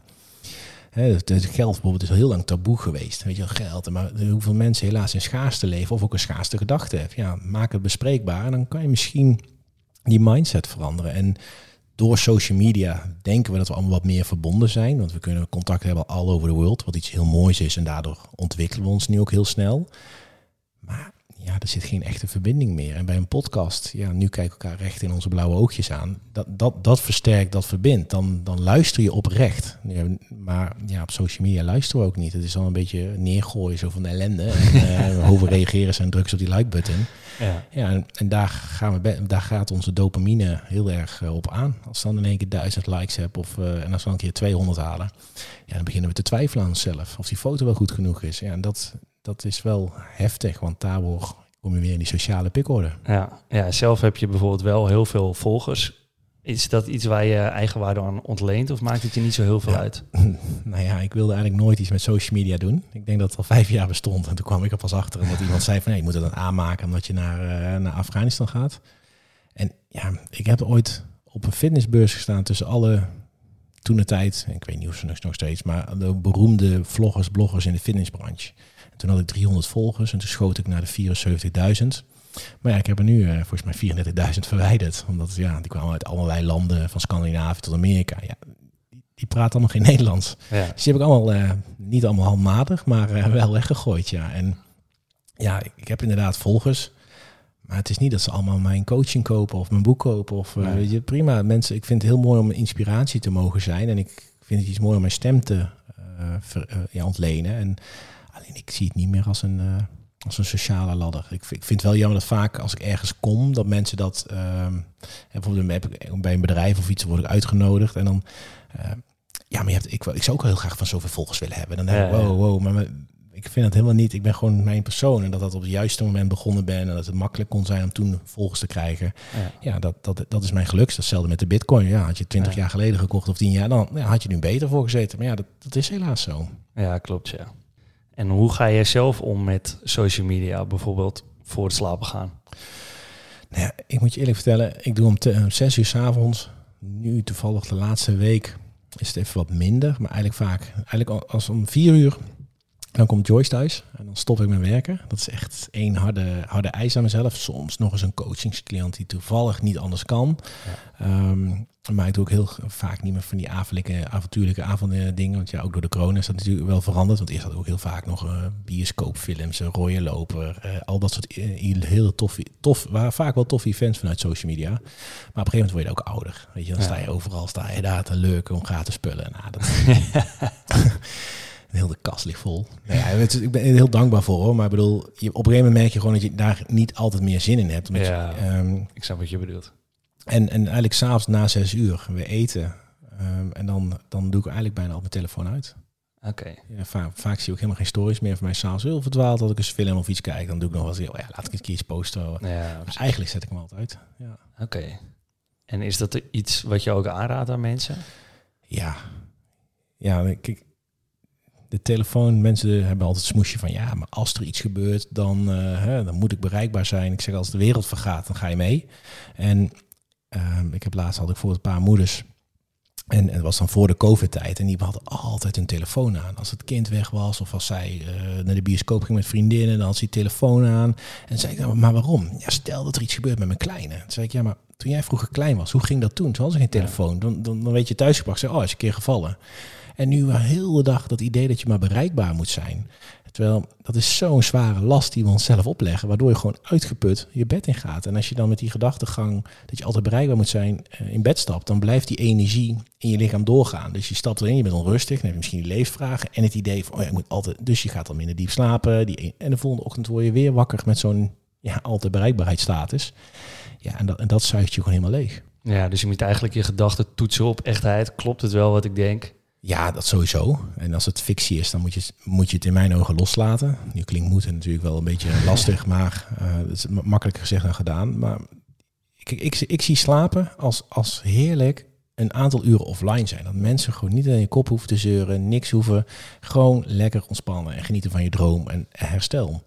Hè, het, het geld bijvoorbeeld is al heel lang taboe geweest. Weet je wel, geld. Maar hoeveel mensen helaas in schaarste leven of ook een schaarste gedachte hebben. Ja, maak het bespreekbaar en dan kan je misschien die mindset veranderen. En door social media denken we dat we allemaal wat meer verbonden zijn. Want we kunnen contact hebben all over the world, wat iets heel moois is. En daardoor ontwikkelen we ons nu ook heel snel. Maar ja, er zit geen echte verbinding meer. En bij een podcast, ja, nu kijken we elkaar recht in onze blauwe oogjes aan. Dat, dat, dat versterkt, dat verbindt. Dan, dan luister je oprecht. Maar ja, op social media luisteren we ook niet. Het is al een beetje neergooien zo van de ellende. En, uh, [LAUGHS] hoe we reageren zijn drugs op die like-button. Ja, ja en, en, daar, gaan we daar gaat onze dopamine heel erg uh, op aan. Als dan in één keer duizend likes heb of, uh, en als we een keer 200 halen, ja, dan beginnen we te twijfelen aan onszelf. Of die foto wel goed genoeg is. Ja, en dat, dat is wel heftig, want daar kom je weer in die sociale pikorde. Ja, ja, zelf heb je bijvoorbeeld wel heel veel volgers. Is dat iets waar je eigenwaarde aan ontleent of maakt het je niet zo heel veel ja. uit? [LAUGHS] Nou ja, ik wilde eigenlijk nooit iets met social media doen. Ik denk dat het al vijf jaar bestond en toen kwam ik er pas achter omdat iemand zei van hey, je moet het dan aanmaken omdat je naar, uh, naar Afghanistan gaat. En ja, ik heb ooit op een fitnessbeurs gestaan tussen alle toen de tijd, ik weet niet of ze nog steeds, maar de beroemde vloggers, bloggers in de fitnessbranche. En toen had ik 300 volgers en toen schoot ik naar de 74.000. Maar ja, ik heb er nu uh, volgens mij 34.000 verwijderd. Omdat ja, die kwamen uit allerlei landen, van Scandinavië tot Amerika. Ja, die, die praten allemaal geen [LAUGHS] Nederlands. Ja. Dus die heb ik allemaal, uh, niet allemaal handmatig, maar uh, wel weggegooid. Ja. En ja, ik heb inderdaad volgers. Maar het is niet dat ze allemaal mijn coaching kopen of mijn boek kopen. Of, nee. weet je, prima, mensen, ik vind het heel mooi om inspiratie te mogen zijn. En ik vind het iets mooi om mijn stem te ver, ja, ontlenen. En alleen ik zie het niet meer als een als een sociale ladder. Ik, ik vind het wel jammer dat vaak als ik ergens kom, dat mensen dat uh, bijvoorbeeld bij een bedrijf of iets word ik uitgenodigd en dan uh, ja, maar je hebt, ik, ik zou ook heel graag van zoveel volgers willen hebben. Dan denk ik, wow, wow, maar ik vind het helemaal niet. Ik ben gewoon mijn persoon en dat dat op het juiste moment begonnen ben en dat het makkelijk kon zijn om toen volgers te krijgen. Ja, ja dat, dat, dat is mijn geluk. Dat is hetzelfde met de bitcoin. Ja, had je 20 jaar geleden gekocht of 10 jaar, dan ja, had je nu beter voor gezeten. Maar ja, dat, dat is helaas zo. Ja, klopt, ja. En hoe ga jij zelf om met social media, bijvoorbeeld voor het slapen gaan? Nou ik moet je eerlijk vertellen, ik doe om, te, om zes uur s avonds. Nu toevallig de laatste week is het even wat minder, maar eigenlijk vaak, eigenlijk als om vier uur dan komt Joyce thuis en dan stop ik met werken. Dat is echt één harde, harde eis aan mezelf. Soms nog eens een coachingscliënt die toevallig niet anders kan. Ja. Um, maar ik doe ook heel vaak niet meer van die avondelijke, avontuurlijke avonden dingen. Want ja, ook door de corona is dat natuurlijk wel veranderd. Want eerst had ik ook heel vaak nog uh, bioscoopfilms, een rode loper. Uh, al dat soort uh, heel tof, tof, waren vaak wel toffe events vanuit social media. Maar op een gegeven moment word je ook ouder. Weet je, dan ja. sta je overal, sta je daar te leuken om gratis spullen. Nou, dat... [LAUGHS] heel de kast ligt vol. Nou ja, ik ben er heel dankbaar voor hoor. Maar ik bedoel, je, op een gegeven moment merk je gewoon dat je daar niet altijd meer zin in hebt. Ja, je, um, ik snap wat je bedoelt. En, en eigenlijk s'avonds na zes uur, we eten. Um, en dan, dan doe ik eigenlijk bijna al mijn telefoon uit. Oké. Okay. Ja, vaak, vaak zie ik ook helemaal geen stories meer van mij s'avonds heel verdwaald. Dat ik eens film of iets kijk, dan doe ik nog wel eens, oh ja, laat ik een keer posten. Ja, eigenlijk zet ik hem altijd uit. Ja. Oké. Okay. En is dat iets wat je ook aanraadt aan mensen? Ja. Ja, kijk, de telefoon, mensen hebben altijd smoesje van ja, maar als er iets gebeurt, dan, uh, hè, dan moet ik bereikbaar zijn. Ik zeg als de wereld vergaat, dan ga je mee. En uh, ik heb laatst had ik voor een paar moeders. En het was dan voor de COVID-tijd. En die hadden altijd hun telefoon aan. Als het kind weg was of als zij uh, naar de bioscoop ging met vriendinnen, dan had ze die telefoon aan. En zei ik, nou, maar waarom? Ja, stel dat er iets gebeurt met mijn kleine. Toen zei ik, ja, maar toen jij vroeger klein was, hoe ging dat toen? Toen hadden ze geen telefoon. Dan, dan, dan weet je thuisgebracht, zeg, oh, is een keer gevallen. En nu de dag dat idee dat je maar bereikbaar moet zijn. Terwijl dat is zo'n zware last die we onszelf opleggen, waardoor je gewoon uitgeput je bed in gaat. En als je dan met die gedachtegang dat je altijd bereikbaar moet zijn uh, in bed stapt, dan blijft die energie in je lichaam doorgaan. Dus je stapt erin, je bent onrustig, dan heb je misschien leefvragen en het idee van, oh ik moet altijd, dus je gaat dan minder diep slapen. Die, en de volgende ochtend word je weer wakker met zo'n ja, altijd bereikbaarheidsstatus. Ja, en dat, en dat zuigt je gewoon helemaal leeg. Ja, dus je moet eigenlijk je gedachten toetsen op echtheid. Klopt het wel wat ik denk? Ja, dat sowieso. En als het fictie is, dan moet je, moet je het in mijn ogen loslaten. Nu klinkt moeten natuurlijk wel een beetje [LAUGHS] lastig, maar uh, het is makkelijker gezegd dan gedaan. Maar ik, ik, ik, zie slapen als, als heerlijk een aantal uren offline zijn. Dat mensen gewoon niet in je kop hoeven te zeuren, niks hoeven. Gewoon lekker ontspannen en genieten van je droom en herstel.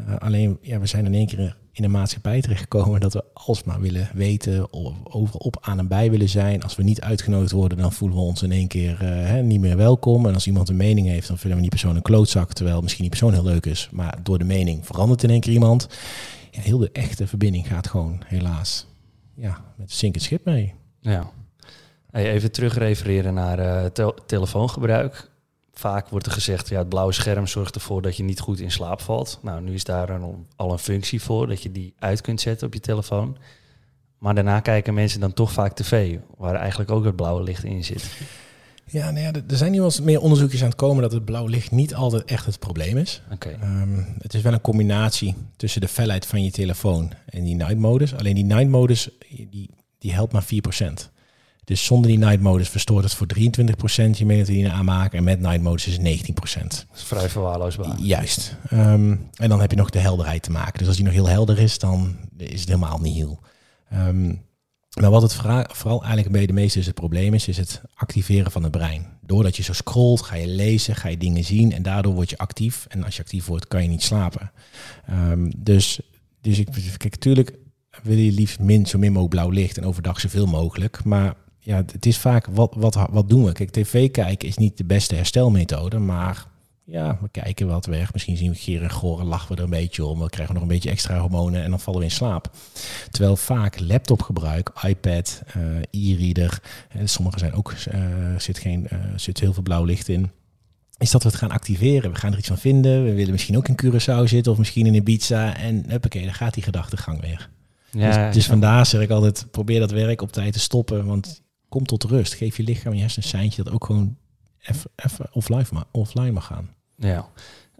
Uh, alleen, ja, we zijn in één keer in een maatschappij terechtgekomen dat we alsmaar willen weten, of overal op aan en bij willen zijn. Als we niet uitgenodigd worden, dan voelen we ons in één keer hè, niet meer welkom. En als iemand een mening heeft, dan vinden we die persoon een klootzak, terwijl misschien die persoon heel leuk is. Maar door de mening verandert in één keer iemand. Heel de echte verbinding gaat gewoon helaas ja, met zinkend schip mee. Ja. Even terugrefereren naar uh, te telefoongebruik vaak wordt er gezegd, ja, het blauwe scherm zorgt ervoor dat je niet goed in slaap valt. Nou, nu is daar een, al een functie voor dat je die uit kunt zetten op je telefoon. Maar daarna kijken mensen dan toch vaak tv, waar eigenlijk ook het blauwe licht in zit. Ja, nou ja, er zijn nu wel eens meer onderzoekjes aan het komen dat het blauwe licht niet altijd echt het probleem is. Okay. Um, het is wel een combinatie tussen de felheid van je telefoon en die night modus. Alleen die night modus, die, die helpt maar 4%. Dus zonder die night modus verstoort het voor 23% je melatonine aanmaken. En met night modus is het 19%. Dat is vrij verwaarloosbaar. Juist. Um, en dan heb je nog de helderheid te maken. Dus als die nog heel helder is, dan is het helemaal niet heel. Um, maar wat het vooral eigenlijk bij de meeste is het probleem is, is het activeren van het brein. Doordat je zo scrolt, ga je lezen, ga je dingen zien en daardoor word je actief. En als je actief wordt, kan je niet slapen. Um, dus, dus ik, kijk, natuurlijk wil je liefst min, zo min mogelijk blauw licht en overdag zoveel mogelijk. Maar ja, het is vaak, wat, wat, wat doen we? Kijk, tv kijken is niet de beste herstelmethode, maar ja, we kijken wat weg. Misschien zien we gieren en goren, lachen we er een beetje om. We krijgen nog een beetje extra hormonen en dan vallen we in slaap. Terwijl vaak laptopgebruik, iPad, uh, e-reader, sommige zijn ook, uh, zit, geen, uh, zit heel veel blauw licht in is dat we het gaan activeren. We gaan er iets van vinden. We willen misschien ook in Curaçao zitten of misschien in Ibiza. En huppakee, dan gaat die gedachtegang weer. Ja, dus, dus vandaar zeg ik altijd, probeer dat werk op tijd te stoppen. Want kom tot rust. Geef je lichaam, je hersenen een seintje dat ook gewoon even offline, offline mag gaan. Ja,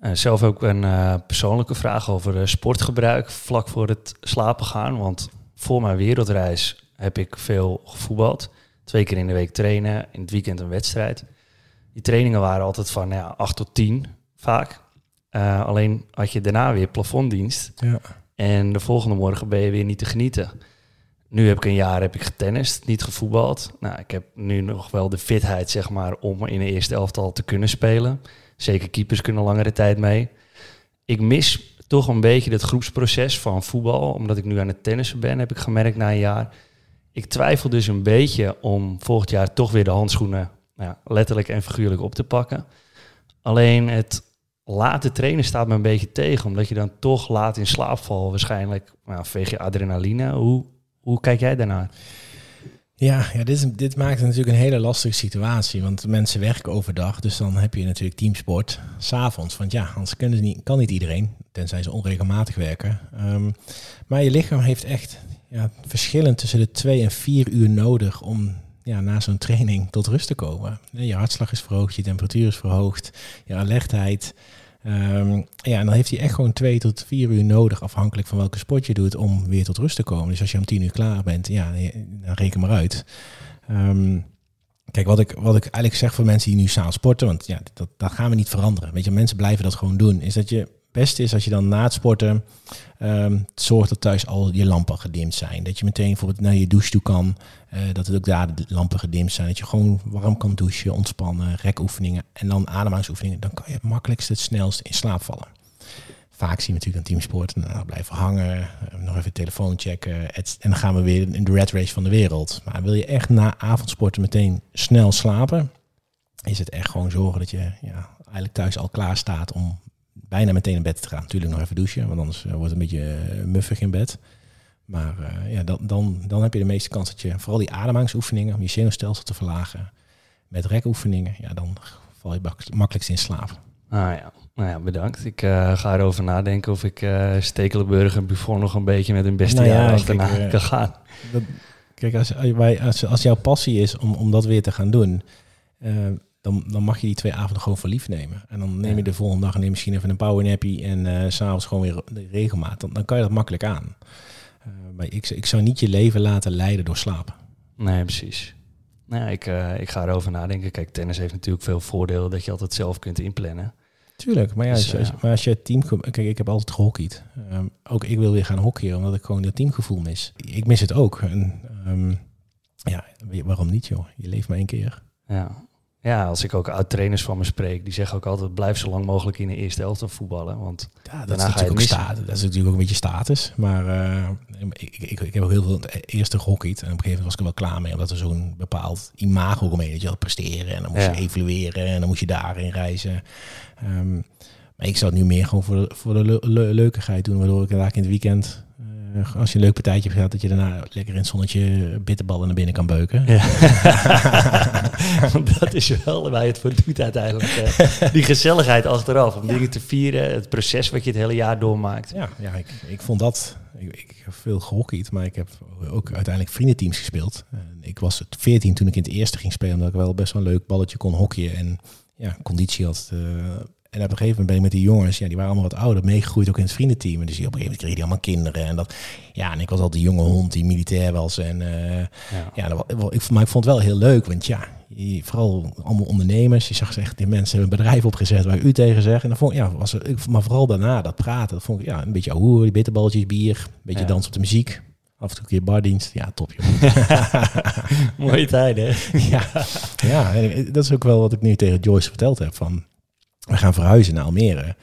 uh, zelf ook een uh, persoonlijke vraag over uh, sportgebruik vlak voor het slapen gaan. Want voor mijn wereldreis heb ik veel gevoetbald. Twee keer in de week trainen, in het weekend een wedstrijd. Die trainingen waren altijd van ja, 8 tot 10 vaak. alleen had je daarna weer plafonddienst. Ja. En de volgende morgen ben je weer niet te genieten. Nu heb ik een jaar heb ik getennist, niet gevoetbald. Nou, ik heb nu nog wel de fitheid, zeg maar, om in de eerste elftal te kunnen spelen. Zeker keepers kunnen langere tijd mee. Ik mis toch een beetje het groepsproces van voetbal. Omdat ik nu aan het tennissen ben, heb ik gemerkt na een jaar. Ik twijfel dus een beetje om volgend jaar toch weer de handschoenen nou ja, letterlijk en figuurlijk op te pakken. Alleen het late trainen staat me een beetje tegen. Omdat je dan toch laat in slaap valt. Waarschijnlijk nou, veeg je adrenaline. Hoe, hoe kijk jij daarnaar? Ja, ja dit, dit maakt het natuurlijk een hele lastige situatie. Want mensen werken overdag. Dus dan heb je natuurlijk teamsport s'avonds. Want ja, anders kunnen ze niet, kan niet iedereen. Tenzij ze onregelmatig werken. Ehm, maar je lichaam heeft echt ja, verschillend tussen de twee en vier uur nodig om ja, na zo'n training tot rust te komen. Je hartslag is verhoogd, je temperatuur is verhoogd, je alertheid. Um, ja, en dan heeft hij echt gewoon twee tot vier uur nodig, afhankelijk van welke sport je doet, om weer tot rust te komen. Dus als je om tien uur klaar bent, ja, dan reken maar uit. Um, kijk, wat ik, wat ik eigenlijk zeg voor mensen die nu samen sporten, want ja, dat, dat gaan we niet veranderen. Weet je, mensen blijven dat gewoon doen. Is dat je beste is als je dan na het sporten um, zorgt dat thuis al je lampen gedimd zijn. Dat je meteen bijvoorbeeld naar je douche toe kan. Uh, dat het ook daar de lampen gedimd zijn. Dat je gewoon warm kan douchen, ontspannen, rekoefeningen en dan ademhalingsoefeningen. Dan kan je het makkelijkst het snelst in slaap vallen. Vaak zien we natuurlijk een teamsport. Nou, blijven hangen, uh, nog even telefoon checken. en dan gaan we weer in de red race van de wereld. Maar wil je echt na avondsporten meteen snel slapen, is het echt gewoon zorgen dat je ja, eigenlijk thuis al klaar staat om bijna meteen in bed te gaan. Natuurlijk nog even douchen, want anders eh, wordt het een beetje uh, muffig in bed. Maar uh, ja, dan, dan, dan heb je de meeste kans dat je vooral die ademhalingsoefeningen om je zenuwstelsel te verlagen met rekoefeningen, ja, dan val je makkelijkst in slaap. Ah ja, nou ja, bedankt. Ik uh, ga erover nadenken of ik uh, Stekelenburg en Buffon nog een beetje met hun beste nou ja, achterna kijk, kan gaan. Dat, kijk, als, als, als jouw passie is om, om dat weer te gaan doen, dan, dan mag je die twee avonden gewoon voor lief nemen. En dan neem je de volgende dag en neem misschien even een powernappy en uh, s'avonds gewoon weer de regelmaat. Dan, dan kan je dat makkelijk aan. Uh, maar ik, ik zou niet je leven laten leiden door slapen. Nee, precies. Nou, ik, uh, ik ga erover nadenken. Kijk, tennis heeft natuurlijk veel voordelen dat je altijd zelf kunt inplannen. Tuurlijk, maar ja, dus, als, je, maar als je team... Kijk, ik heb altijd gehockeyd. Um, ook ik wil weer gaan hockeyen, omdat ik gewoon dat teamgevoel mis. Ik mis het ook. En, um, ja, waarom niet, joh? Je leeft maar één keer. Ja, ja, als ik ook oud-trainers van me spreek, die zeggen ook altijd: blijf zo lang mogelijk in de eerste helft voetballen. Want ja, dat, is ga je ook dat is natuurlijk ook een beetje status. Maar uh, ik, ik, ik, heb ook heel veel eerste gehockeyd. En op een gegeven moment was ik er wel klaar mee, omdat er zo'n bepaald imago omheen dat je had presteren. En dan moest je evalueren en dan moest je daarin reizen. Um, maar ik zou het nu meer gewoon voor de, voor de le le leukigheid doen, waardoor ik inderdaad in het weekend uh, als je een leuk partijtje hebt gehad, dat je daarna lekker in het zonnetje bitterballen naar binnen kan beuken. Ja. [LAUGHS] dat is wel waar je het voor doet uiteindelijk. Die gezelligheid achteraf, om dingen te vieren, het proces wat je het hele jaar doormaakt. Ja, ja ik, ik vond dat. Ik, ik heb veel gehockeyd, maar ik heb ook uiteindelijk vriendenteams gespeeld. ik was 14 toen ik in het eerste ging spelen, omdat ik wel best wel een leuk balletje kon hockeyen en ja, conditie had. Uh, en op een gegeven moment ben ik met die jongens, ja, die waren allemaal wat ouder, meegegroeid ook in het vriendenteam. En dus op een gegeven moment kregen die allemaal kinderen. En dat, ja, en ik was al die jonge hond die militair was. En uh, ja, ja dat, ik, maar ik vond het wel heel leuk, want ja, vooral allemaal ondernemers. Je zag echt, die mensen hebben een bedrijf opgezet waar ik u tegen zeg. En dan vond ja, was er, maar vooral daarna, dat praten, dat vond ik ja, een beetje ahoer, die bitterballetjes, bier, een beetje ja. dans op de muziek. Af en toe een keer bardienst. Ja, top joh. [LAUGHS] Mooie tijd hè? [LAUGHS] ja, ja dat is ook wel wat ik nu tegen Joyce verteld heb. Van, we gaan verhuizen naar Almere.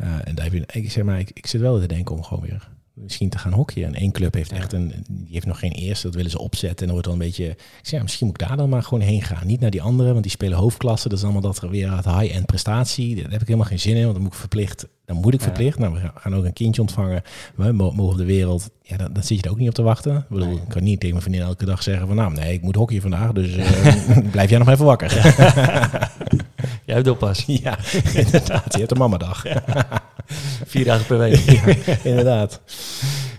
Uh, en daar heb je, ik zeg maar, ik, ik zit wel te denken om gewoon weer misschien te gaan hockeyen. En één club heeft echt een, die heeft nog geen eerste, dat willen ze opzetten. En dan wordt dan een beetje, ik zeg, ja, misschien moet ik daar dan maar gewoon heen gaan. Niet naar die andere, want die spelen hoofdklasse. Dat is allemaal dat weer het high-end prestatie. Daar heb ik helemaal geen zin in, want dan moet ik verplicht, dan moet ik verplicht. Nou, we gaan ook een kindje ontvangen. We mogen de wereld, ja, dan, dan zit je er ook niet op te wachten. Ik bedoel, ik kan niet tegen mijn vriendin elke dag zeggen van, nou, nee, ik moet hockey vandaag, dus uh, [LAUGHS] blijf jij nog even wakker. [LAUGHS] Jij hebt oppas. [LAUGHS] Ja, inderdaad. Je hebt een mamadag. Vier dagen per week. [LAUGHS] inderdaad.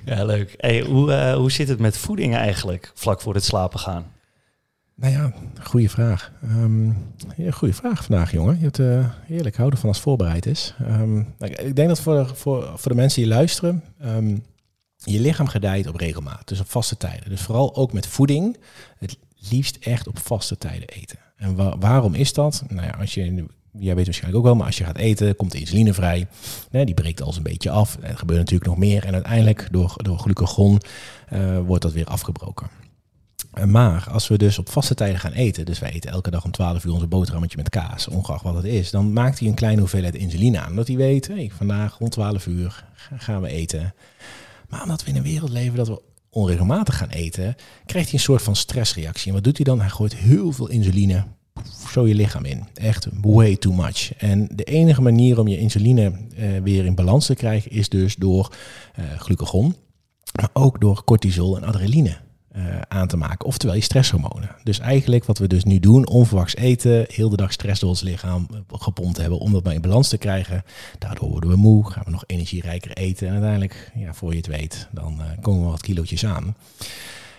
Ja, leuk. Hey, hoe, uh, hoe zit het met voeding eigenlijk vlak voor het slapen gaan? Nou ja, goede vraag. Um, ja, goede vraag vandaag, jongen. Je hebt uh, heerlijk houden van als voorbereid is. Um, ik denk dat voor, voor, voor de mensen die luisteren, um, je lichaam gedijt op regelmaat, dus op vaste tijden. Dus vooral ook met voeding, het liefst echt op vaste tijden eten. En wa waarom is dat? Nou ja, als je jij weet waarschijnlijk ook wel, maar als je gaat eten, komt de insuline vrij. Nee, die breekt alles een beetje af. Er gebeurt natuurlijk nog meer. En uiteindelijk door, door glucagon uh, wordt dat weer afgebroken. Maar als we dus op vaste tijden gaan eten, dus wij eten elke dag om 12 uur onze boterhammetje met kaas, ongeacht wat het is, dan maakt hij een kleine hoeveelheid insuline aan. Omdat hij weet, hey, vandaag rond 12 uur gaan we eten. Maar omdat we in een wereld leven dat we onregelmatig gaan eten, krijgt hij een soort van stressreactie. En wat doet hij dan? Hij gooit heel veel insuline zo je lichaam in. Echt way too much. En de enige manier om je insuline uh, weer in balans te krijgen is dus door uh, glucagon, maar ook door cortisol en adrenaline aan te maken. Oftewel je stresshormonen. Dus eigenlijk wat we dus nu doen, onverwachts eten, heel de dag stress door ons lichaam gepompt hebben om dat maar in balans te krijgen. Daardoor worden we moe, gaan we nog energierijker eten en uiteindelijk, ja, voor je het weet, dan komen we wat kilootjes aan.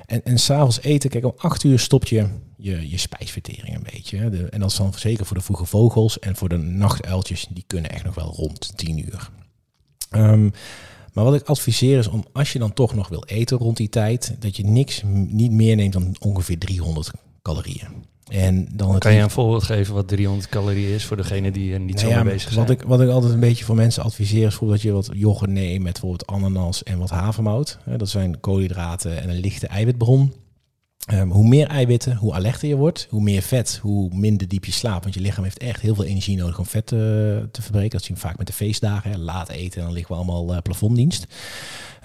En, en s'avonds eten, kijk, om acht uur stopt je je, je spijsvertering een beetje. De, en dat is dan zeker voor de vroege vogels en voor de nachtuiltjes, die kunnen echt nog wel rond tien uur. Um, maar wat ik adviseer is om, als je dan toch nog wil eten rond die tijd, dat je niks niet meer neemt dan ongeveer 300 calorieën. En dan kan je een voorbeeld geven wat 300 calorieën is voor degene die er niet nou zo ja, mee bezig zijn? Wat ik, wat ik altijd een beetje voor mensen adviseer is dat je wat yoghurt neemt met bijvoorbeeld ananas en wat havermout. Dat zijn koolhydraten en een lichte eiwitbron. Um, hoe meer eiwitten, hoe alerter je wordt. Hoe meer vet, hoe minder diep je slaapt. Want je lichaam heeft echt heel veel energie nodig om vet uh, te verbreken. Dat zien we vaak met de feestdagen. Hè. Laat eten en dan liggen we allemaal uh, plafonddienst.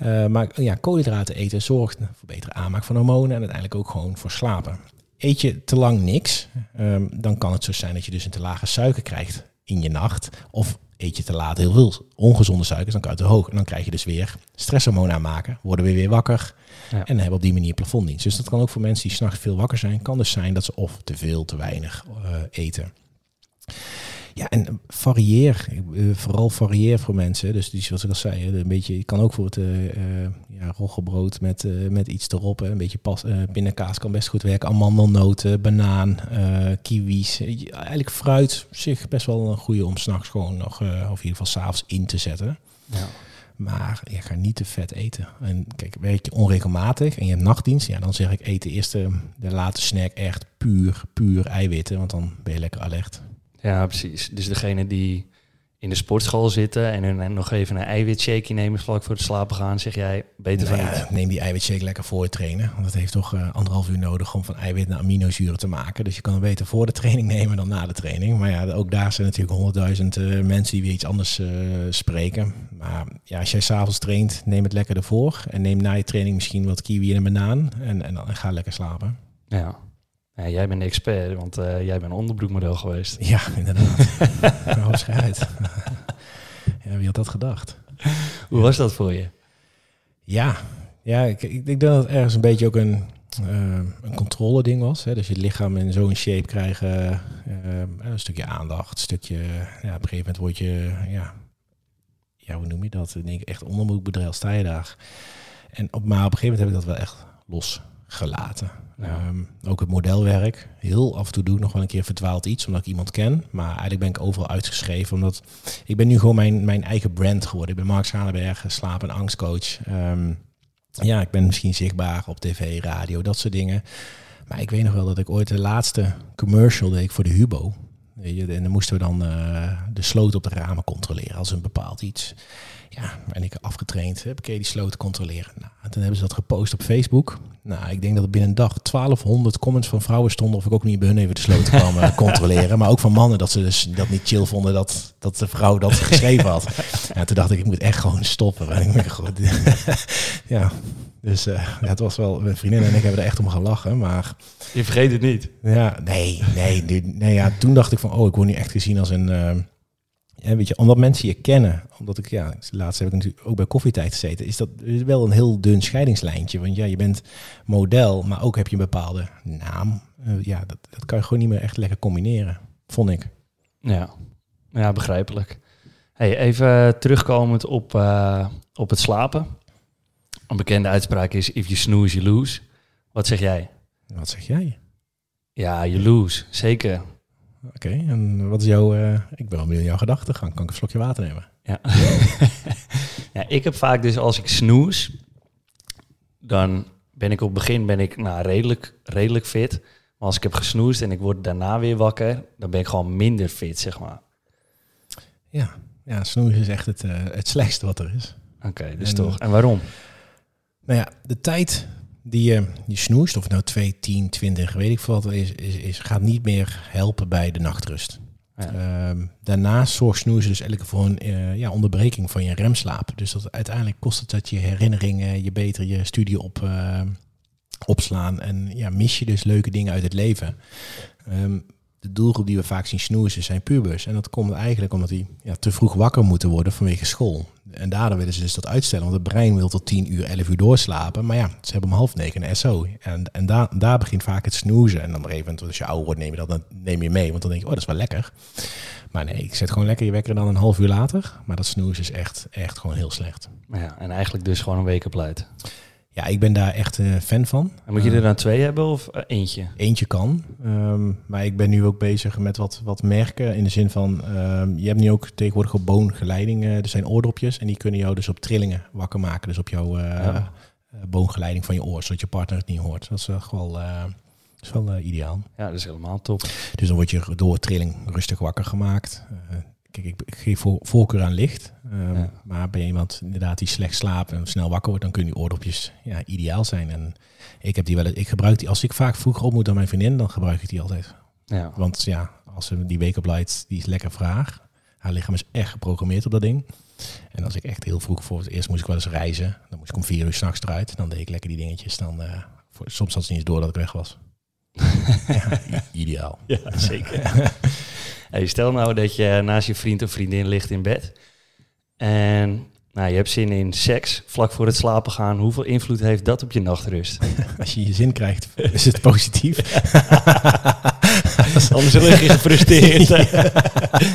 Uh, maar ja, koolhydraten eten zorgt voor betere aanmaak van hormonen. En uiteindelijk ook gewoon voor slapen. Eet je te lang niks, um, dan kan het zo zijn dat je dus een te lage suiker krijgt in je nacht. Of eet je te laat heel veel ongezonde suikers, dan kan het te hoog. En dan krijg je dus weer stresshormonen aanmaken. Worden we weer wakker. Ja. En hebben op die manier plafonddienst. Dus dat kan ook voor mensen die s'nachts veel wakker zijn. Kan dus zijn dat ze of te veel, te weinig uh, eten. Ja, en varieer. Vooral varieer voor mensen. Dus die, zoals ik al zei, een beetje, je kan ook voor het uh, ja, roggebrood met, uh, met iets erop. Een beetje pas, pindakaas kan best goed werken. Amandelnoten, banaan, kiwis. Eigenlijk fruit zich best wel een goede om s'nachts gewoon nog, of in ieder geval s'avonds in te zetten. Ja. Maar je gaat niet te vet eten. En kijk, werk je onregelmatig en je hebt nachtdienst, ja, dan zeg ik eet de eerste, de late snack echt puur, puur eiwitten, want dan ben je lekker alert. Ja, precies. Dus degene die in de sportschool zitten en nog even een eiwitshake nemen vlak voor het slapen gaan, zeg jij beter nou van ja, Neem die eiwitshake lekker voor het trainen. Want het heeft toch uh, anderhalf uur nodig om van eiwit naar aminozuren te maken. Dus je kan het beter voor de training [LAUGHS] nemen dan na de training. Maar ja, ook daar zijn natuurlijk honderdduizend uh, mensen die weer iets anders uh, spreken. Maar ja, als jij s'avonds traint, neem het lekker ervoor. En neem na je training misschien wat kiwi en een banaan. En, en dan ga lekker slapen. Ja, ja, jij bent de expert, want uh, jij bent onderbroekmodel geweest. Ja, inderdaad. [LAUGHS] Hoogschijt. [LAUGHS] ja, wie had dat gedacht? Hoe was dat voor je? Ja, ja ik, ik denk dat het ergens een beetje ook een, uh, een controle ding was. Hè? Dus je lichaam in zo'n shape krijgen, uh, een stukje aandacht, een stukje, ja, op een gegeven moment word je, ja, ja hoe noem je dat? Ik denk echt onderbroekbedrijf, sta je daar. En op, maar op een gegeven moment heb ik dat wel echt losgelaten. Um, ook het modelwerk. Heel af en toe doe ik nog wel een keer verdwaald iets, omdat ik iemand ken. Maar eigenlijk ben ik overal uitgeschreven, omdat ik ben nu gewoon mijn, mijn eigen brand geworden. Ik ben Mark Schalenberg, slaap- en angstcoach. Um, ja, ik ben misschien zichtbaar op tv, radio, dat soort dingen. Maar ik weet nog wel dat ik ooit de laatste commercial deed voor de Hubo. En dan moesten we dan uh, de sloot op de ramen controleren als een bepaald iets. Ja, en ik afgetraind, heb ik die sloot controleren. Nou, en toen hebben ze dat gepost op Facebook. Nou, ik denk dat er binnen een dag 1200 comments van vrouwen stonden of ik ook niet bij hun even de sloot kwam eh, [LAUGHS] controleren. Maar ook van mannen dat ze dus dat niet chill vonden dat, dat de vrouw dat [LAUGHS] geschreven had. En toen dacht ik, ik moet echt gewoon stoppen. En ik ben [LAUGHS] goed. ja, dus uh, ja, het was wel, mijn vriendin en ik hebben er echt om gelachen, maar... Je vergeet het niet. Ja, nee, nee, nee, nee ja, toen dacht ik van, oh, ik word nu echt gezien als een... Uh, weet je, omdat mensen je kennen, omdat ik, ja, laatst heb ik natuurlijk ook bij koffietijd gezeten, is dat wel een heel dun scheidingslijntje. Want ja, je bent model, maar ook heb je een bepaalde naam. Uh, ja, dat, dat kan je gewoon niet meer echt lekker combineren, vond ik. Ja, ja begrijpelijk. Hey, even terugkomend op, uh, op het slapen. Een bekende uitspraak is: if you snooze, you lose. Wat zeg jij? Wat zeg jij? Ja, you lose, zeker. Oké, en wat is jouw... Uh, ik ben wel benieuwd jouw gedachtegang. Kan ik een slokje water nemen? Ja. [LAUGHS] ja, ik heb vaak dus als ik snoes, dan ben ik op het begin ben ik, nou, redelijk, redelijk fit. Maar als ik heb gesnoest en ik word daarna weer wakker, dan ben ik gewoon minder fit, zeg maar. Ja, ja snoezen is echt het, uh, het slechtste wat er is. Oké, dus en, toch. En waarom? Nou ja, de tijd die je, je snoest, of nou 2, 10, 20, weet ik veel wat is, is, is, gaat niet meer helpen bij de nachtrust. Ja. Um, daarnaast zorgt snoezen dus eigenlijk voor een uh, ja, onderbreking van je remslaap. Dus dat uiteindelijk kost het dat je herinneringen, je beter je studie op, uh, opslaan. En ja, mis je dus leuke dingen uit het leven. Um, de doelgroep die we vaak zien snoezen zijn pubers. En dat komt eigenlijk omdat die ja, te vroeg wakker moeten worden vanwege school. En daardoor willen ze dus dat uitstellen. Want het brein wil tot 10 uur, 11 uur doorslapen. Maar ja, ze hebben om half negen een SO. En, en daar, daar begint vaak het snoezen. En dan op een gegeven moment, als je ouder wordt, neem je dat dan neem je mee. Want dan denk je, oh, dat is wel lekker. Maar nee, ik zet gewoon lekker je wekker dan een half uur later. Maar dat snoezen is echt, echt gewoon heel slecht. Ja, en eigenlijk dus gewoon een week op. Ja, ik ben daar echt uh, fan van. En moet je er dan twee hebben of uh, eentje? Eentje kan. Um, maar ik ben nu ook bezig met wat, wat merken. In de zin van, um, je hebt nu ook tegenwoordig op boongeleiding. Uh, er zijn oordropjes en die kunnen jou dus op trillingen wakker maken. Dus op jouw ja. boongeleiding van je oor, zodat je partner het niet hoort. Dat is echt wel, is wel ideaal. Ja, dat is helemaal top. Dus dan word je door trilling rustig wakker gemaakt. Kijk, ik, ik geef voor, voorkeur aan licht. Um, ja. Maar ben je iemand inderdaad die slecht slaapt en snel wakker wordt, dan kunnen die oordopjes ja, ideaal zijn. En ik heb die wel. Ik gebruik die als ik vaak vroeger op moet dan mijn vriendin, dan gebruik ik die altijd. Ja. Want ja, als ze die wake-up light, die is lekker vraag. Haar lichaam is echt geprogrammeerd op dat ding. En als ik echt heel vroeg voor het eerst moest ik wel eens reizen, dan moest ik om vier uur s'nachts eruit. Dan deed ik lekker die dingetjes. Dan, uh, voor, soms had ze niet eens door dat ik weg was. [LAUGHS] ja, ideaal. Ja, zeker. [LAUGHS] Hey, stel nou dat je naast je vriend of vriendin ligt in bed. En nou, je hebt zin in seks vlak voor het slapen gaan. Hoeveel invloed heeft dat op je nachtrust? [LAUGHS] Als je je zin krijgt, is het positief. [LAUGHS] Anders lig je gefrustreerd [LAUGHS]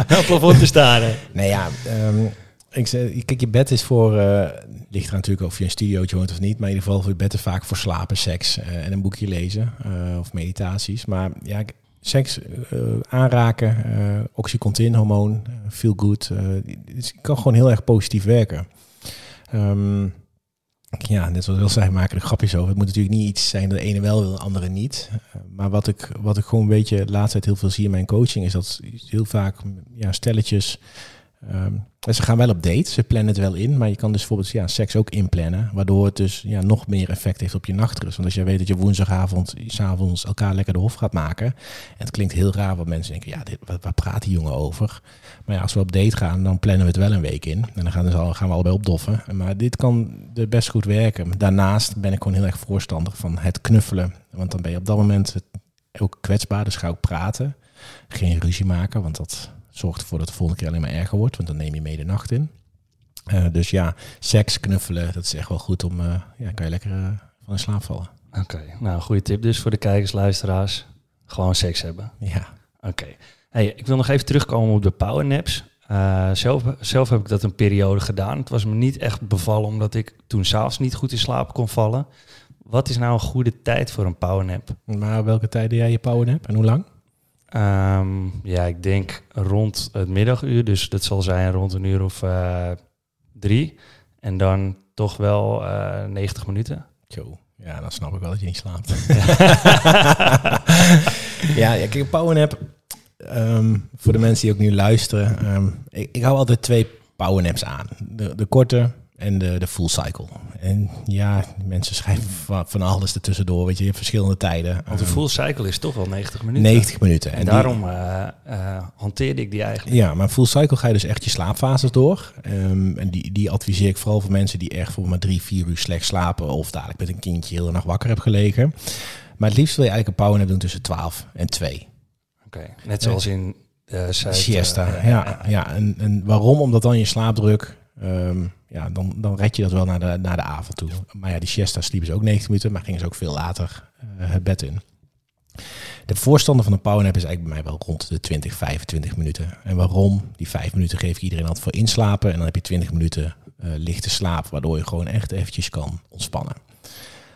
ja. op plafond te staren. Nee ja, um, ik zeg, kijk, je bed is voor, uh, ligt er natuurlijk of je een studiootje woont of niet, maar in ieder geval voor je bed is vaak voor slapen, seks uh, en een boekje lezen uh, of meditaties. Maar ja, seks uh, aanraken, uh, oxycontin hormoon, uh, feel good. het kan gewoon heel erg positief werken. Um, ja, net zoals wil zei, maken er grapjes over. Het moet natuurlijk niet iets zijn dat de ene wel wil, de andere niet. maar wat ik, wat ik gewoon een beetje de laatste tijd heel veel zie in mijn coaching, is dat heel vaak ja, stelletjes Um, ze gaan wel op date, ze plannen het wel in, maar je kan dus bijvoorbeeld ja, seks ook inplannen, waardoor het dus ja, nog meer effect heeft op je nachtrust. Want als je weet dat je woensdagavond, s'avonds elkaar lekker de hof gaat maken, en het klinkt heel raar, wat mensen denken, ja, dit, waar praat die jongen over? Maar ja, als we op date gaan, dan plannen we het wel een week in. En dan gaan, dus al, gaan we allebei opdoffen. Maar dit kan best goed werken. Daarnaast ben ik gewoon heel erg voorstander van het knuffelen. Want dan ben je op dat moment ook kwetsbaar, dus ga ook praten. Geen ruzie maken, want dat zorgt ervoor dat de volgende keer alleen maar erger wordt, want dan neem je mee de nacht in. Uh, dus ja, seks, knuffelen, dat is echt wel goed om, uh, ja, kan je lekker uh, van in slaap vallen. Oké, okay. nou, goede tip dus voor de kijkers, luisteraars. Gewoon seks hebben. Ja. Oké. Okay. Hey, ik wil nog even terugkomen op de powernaps. zelf, zelf heb ik dat een periode gedaan. Het was me niet echt bevallen, omdat ik toen s'avonds niet goed in slaap kon vallen. Wat is nou een goede tijd voor een powernap? Maar welke tijd jij je powernap en hoe lang? Um, ja, ik denk rond het middaguur. Dus dat zal zijn rond een uur of uh, drie. En dan toch wel uh, 90 minuten. Zo, ja, dan snap ik wel dat je niet slaapt. [LAUGHS] ja, ja, kijk, een powernap... Um, voor de mensen die ook nu luisteren. Um, ik, ik hou altijd twee powernaps aan. De, de korte en de, de full cycle. En ja, mensen schrijven van, alles ertussendoor. Weet je, je hebt verschillende tijden. Want de Ehm, full cycle is toch wel 90 minuten. 90 minuten. En, daarom eh, eh, hanteerde ik die eigenlijk. Ja, maar full cycle ga je dus echt je slaapfases door. Ehm, en die, die adviseer ik vooral voor mensen die echt voor maar drie, vier uur slecht slapen. Of dadelijk met een kindje heel de nacht wakker hebben gelegen. Maar het liefst wil je eigenlijk een powernap doen tussen 12 en 2. Oké, Net zoals in Zuid... Siesta, eh, ja. ja. En, en waarom? Omdat dan je slaapdruk, ehm, ja, dan, dan red je dat wel naar de, naar de avond toe. Maar ja, die siesta sliepen ze ook 90 minuten, maar gingen ze ook veel later eh, het bed in. De voorstander van een powernap is eigenlijk bij mij wel rond de 20, 25 minuten. En waarom? Die 5 minuten geef ik iedereen altijd voor inslapen. En dan heb je 20 minuten eh, lichte slaap, waardoor je gewoon echt eventjes kan ontspannen.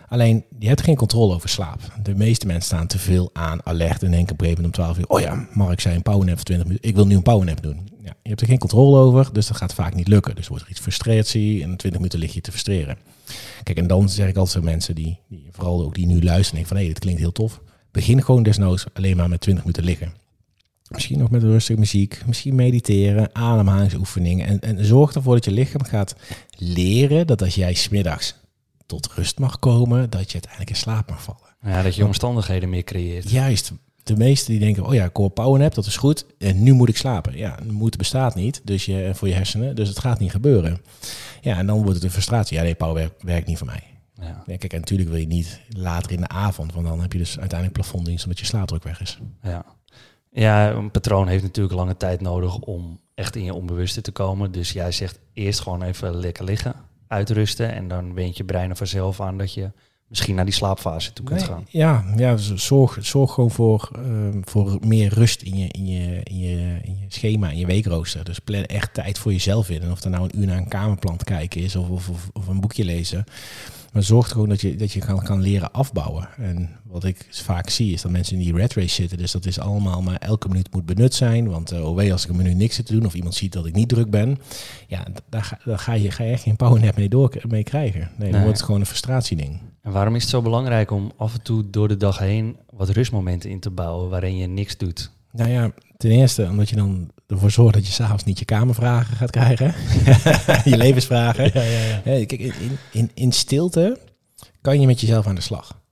Alleen, je hebt geen controle over slaap. De meeste mensen staan te veel aan alert en denken op een gegeven moment om 12 uur... oh ja, Mark zei een powernap voor 20 minuten. Ik wil nu een powernap doen. Ja, je hebt er geen controle over, dus dat gaat vaak niet lukken. Dus wordt er iets frustratie en in 20 minuten lig je te frustreren. Kijk, en dan zeg ik altijd mensen die, die vooral ook die nu luisteren... denken van, hé, dit klinkt heel tof. Begin gewoon desnoods alleen maar met 20 minuten liggen. Misschien nog met rustige muziek, misschien mediteren, ademhalingsoefeningen. En, en zorg ervoor dat je lichaam gaat leren dat als jij smiddags tot rust mag komen, dat je uiteindelijk in slaap mag vallen. Ja, dat je omstandigheden meer creëert. Juist, de meesten die denken, oh ja, ik hoor powernap, dat is goed. En nu moet ik slapen. Ja, moeten bestaat niet dus je, voor je hersenen, dus het gaat niet gebeuren. Ja, en dan wordt het een frustratie. Ja, nee, power werkt, werkt niet voor mij. Ja. Ja, kijk, en natuurlijk wil je niet later in de avond, want dan heb je dus uiteindelijk plafonddienst omdat je slaapdruk weg is. Ja. ja, een patroon heeft natuurlijk lange tijd nodig om echt in je onbewuste te komen. Dus jij zegt eerst gewoon even lekker liggen, uitrusten. En dan went je brein er vanzelf aan dat je misschien naar die slaapfase toe kunt Nee, gaan. Ja, ja zorg, zorg gewoon voor, ehm, voor meer rust in je, in, je, in, je, in je schema, in je weekrooster. Dus plan echt tijd voor jezelf in. En of er nou een uur naar een kamerplan te kijken is of, of, of een boekje lezen. Maar zorg er gewoon dat je, dat je kan, kan leren afbouwen. En wat ik vaak zie is dat mensen in die red race zitten. Dus dat is allemaal maar elke minuut moet benut zijn. Want eh oh wee, als ik een minuut niks zit te doen of iemand ziet dat ik niet druk ben. Ja, daar ga, daar ga, je, ga je echt geen powernap mee, door, mee krijgen. Nee, dan Nee. wordt het gewoon een frustratieding. En waarom is het zo belangrijk om af en toe door de dag heen wat rustmomenten in te bouwen waarin je niks doet? Nou ja, ten eerste omdat je dan ervoor zorgt dat je s'avonds niet je kamervragen gaat krijgen. [LAUGHS] je levensvragen. ja, ja. Kijk, in, in, in stilte kan je met jezelf aan de slag.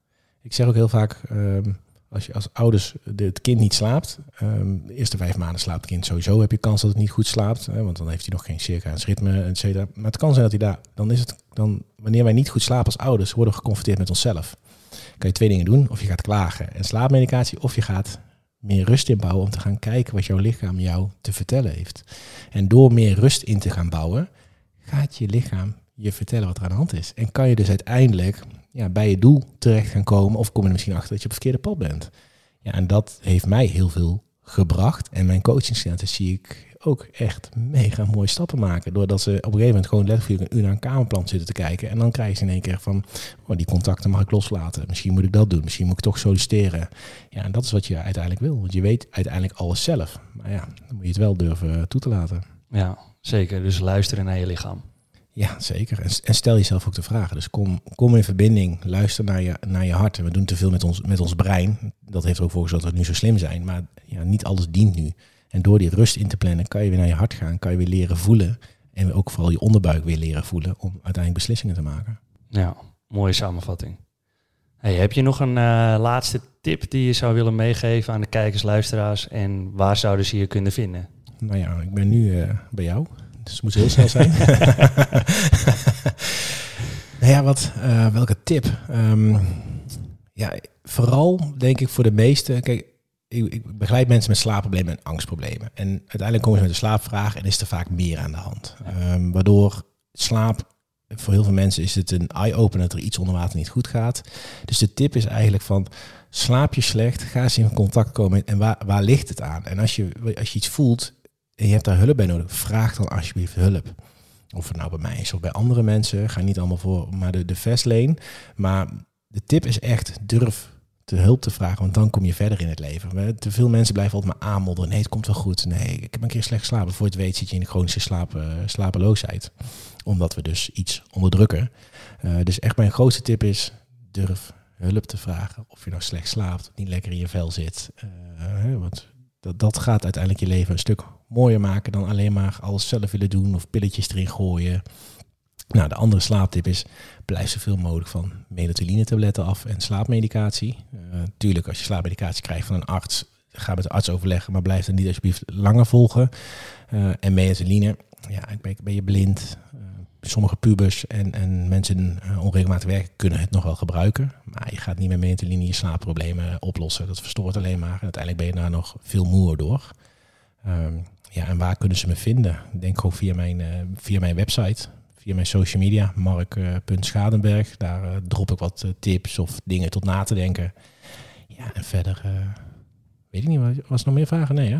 Ik zeg ook heel vaak, ehm, als je als ouders de, het kind niet slaapt, ehm, de eerste vijf maanden slaapt het kind sowieso, heb je kans dat het niet goed slaapt, hè, want dan heeft hij nog geen circa's ritme, et cetera. Maar het kan zijn dat hij daar, dan is het, dan, wanneer wij niet goed slapen als ouders, worden we geconfronteerd met onszelf. Kan je twee dingen doen, of je gaat klagen en slaapmedicatie, of je gaat meer rust inbouwen om te gaan kijken wat jouw lichaam jou te vertellen heeft. En door meer rust in te gaan bouwen, gaat je lichaam je vertellen wat er aan de hand is. En kan je dus uiteindelijk ja, bij je doel terecht gaan komen. Of kom je er misschien achter dat je op het verkeerde pad bent. Ja, en dat heeft mij heel veel gebracht. En mijn coachingcenten zie ik ook echt mega mooie stappen maken. Doordat ze op een gegeven moment gewoon letterlijk een uur naar een kamerplan zitten te kijken. En dan krijgen ze in één keer van, oh, die contacten mag ik loslaten. Misschien moet ik dat doen. Misschien moet ik toch solliciteren. Ja, en dat is wat je uiteindelijk wil. Want je weet uiteindelijk alles zelf. Maar ja, dan moet je het wel durven toe te laten. Ja, zeker. Dus luisteren naar je lichaam. Ja, zeker. En, en stel jezelf ook de vragen. Dus kom, kom in verbinding, luister naar je, naar je hart. En we doen te veel met ons, met ons brein. Dat heeft er ook voor gezorgd dat we nu zo slim zijn. Maar ja, niet alles dient nu. En door die rust in te plannen, kan je weer naar je hart gaan. Kan je weer leren voelen. En ook vooral je onderbuik weer leren voelen. Om uiteindelijk beslissingen te maken. Ja, mooie samenvatting. Hey, heb je nog een eh, laatste tip die je zou willen meegeven aan de kijkers, luisteraars? En waar zouden ze je kunnen vinden? Nou ja, ik ben nu eh, bij jou. Dus het moet heel snel zijn. [LAUGHS] nou ja, wat, eh, welke tip? Ehm, ja, vooral denk ik voor de meesten. Kijk, ik, ik begeleid mensen met slaapproblemen en angstproblemen. En uiteindelijk komen ze met een slaapvraag en is er vaak meer aan de hand. Ehm, waardoor slaap, voor heel veel mensen is het een eye-opener dat er iets onder water niet goed gaat. Dus de tip is eigenlijk van, slaap je slecht, ga eens in contact komen en waar, waar ligt het aan? En als je, als je iets voelt en je hebt daar hulp bij nodig, vraag dan alsjeblieft hulp. Of het nou bij mij is of bij andere mensen, ga niet allemaal voor maar de, de fast lane. Maar de tip is echt, durf te hulp te vragen, want dan kom je verder in het leven. Te veel mensen blijven altijd maar aanmodderen. Nee, het komt wel goed. Nee, ik heb een keer slecht geslapen. Voor je het weet zit je in de chronische slaap, eh, slapeloosheid. Omdat we dus iets onderdrukken. Eh, dus echt mijn grootste tip is, durf hulp te vragen. Of je nou slecht slaapt, niet lekker in je vel zit. Eh, want dat, dat gaat uiteindelijk je leven een stuk mooier maken dan alleen maar alles zelf willen doen of pilletjes erin gooien. Nou, de andere slaaptip is, blijf zoveel mogelijk van melatonine-tabletten af en slaapmedicatie. Uh, tuurlijk, als je slaapmedicatie krijgt van een arts, ga met de arts overleggen, maar blijf dan niet alsjeblieft langer volgen. Uh, en melatonine, ja, ben, ben je blind. Uh, sommige pubers en, en mensen onregelmatig werken kunnen het nog wel gebruiken. Maar je gaat niet met melatonine je slaapproblemen oplossen. Dat verstoort alleen maar. En uiteindelijk ben je daar nog veel moer door. Um, ja, en waar kunnen ze me vinden? Denk gewoon via mijn, via mijn website via mijn social media, mark.schadenberg. Daar uh, drop ik wat uh, tips of dingen tot na te denken. Ja, en verder weet ik niet, was er nog meer vragen? Nee, hè?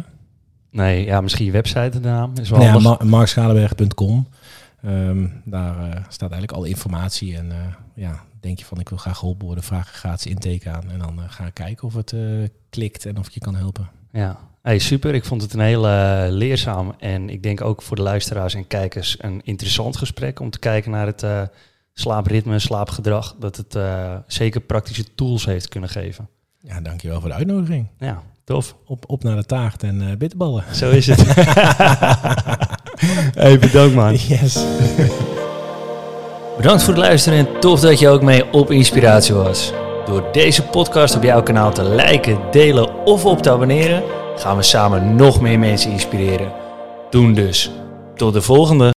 Nee, ja, misschien je website de naam. Is wel ja, ma markschadenberg.com. Um, daar staat eigenlijk alle informatie. En ja, denk je van ik wil graag geholpen worden, vraag een gratis intake aan. En dan ga ik kijken of het klikt en of ik je kan helpen. Ja, Hey, super. Ik vond het een heel uh, leerzaam en ik denk ook voor de luisteraars en kijkers een interessant gesprek om te kijken naar het uh, slaapritme, slaapgedrag. Dat het uh, zeker praktische tools heeft kunnen geven. Ja, dankjewel voor de uitnodiging. Ja, tof. Op, op naar de taart en bitterballen. Zo is het. [LAUGHS] hey, bedankt man. Yes. Bedankt voor het luisteren en tof dat je ook mee op inspiratie was. Door deze podcast op jouw kanaal te liken, delen of op te abonneren gaan we samen nog meer mensen inspireren. Doen dus. Tot de volgende.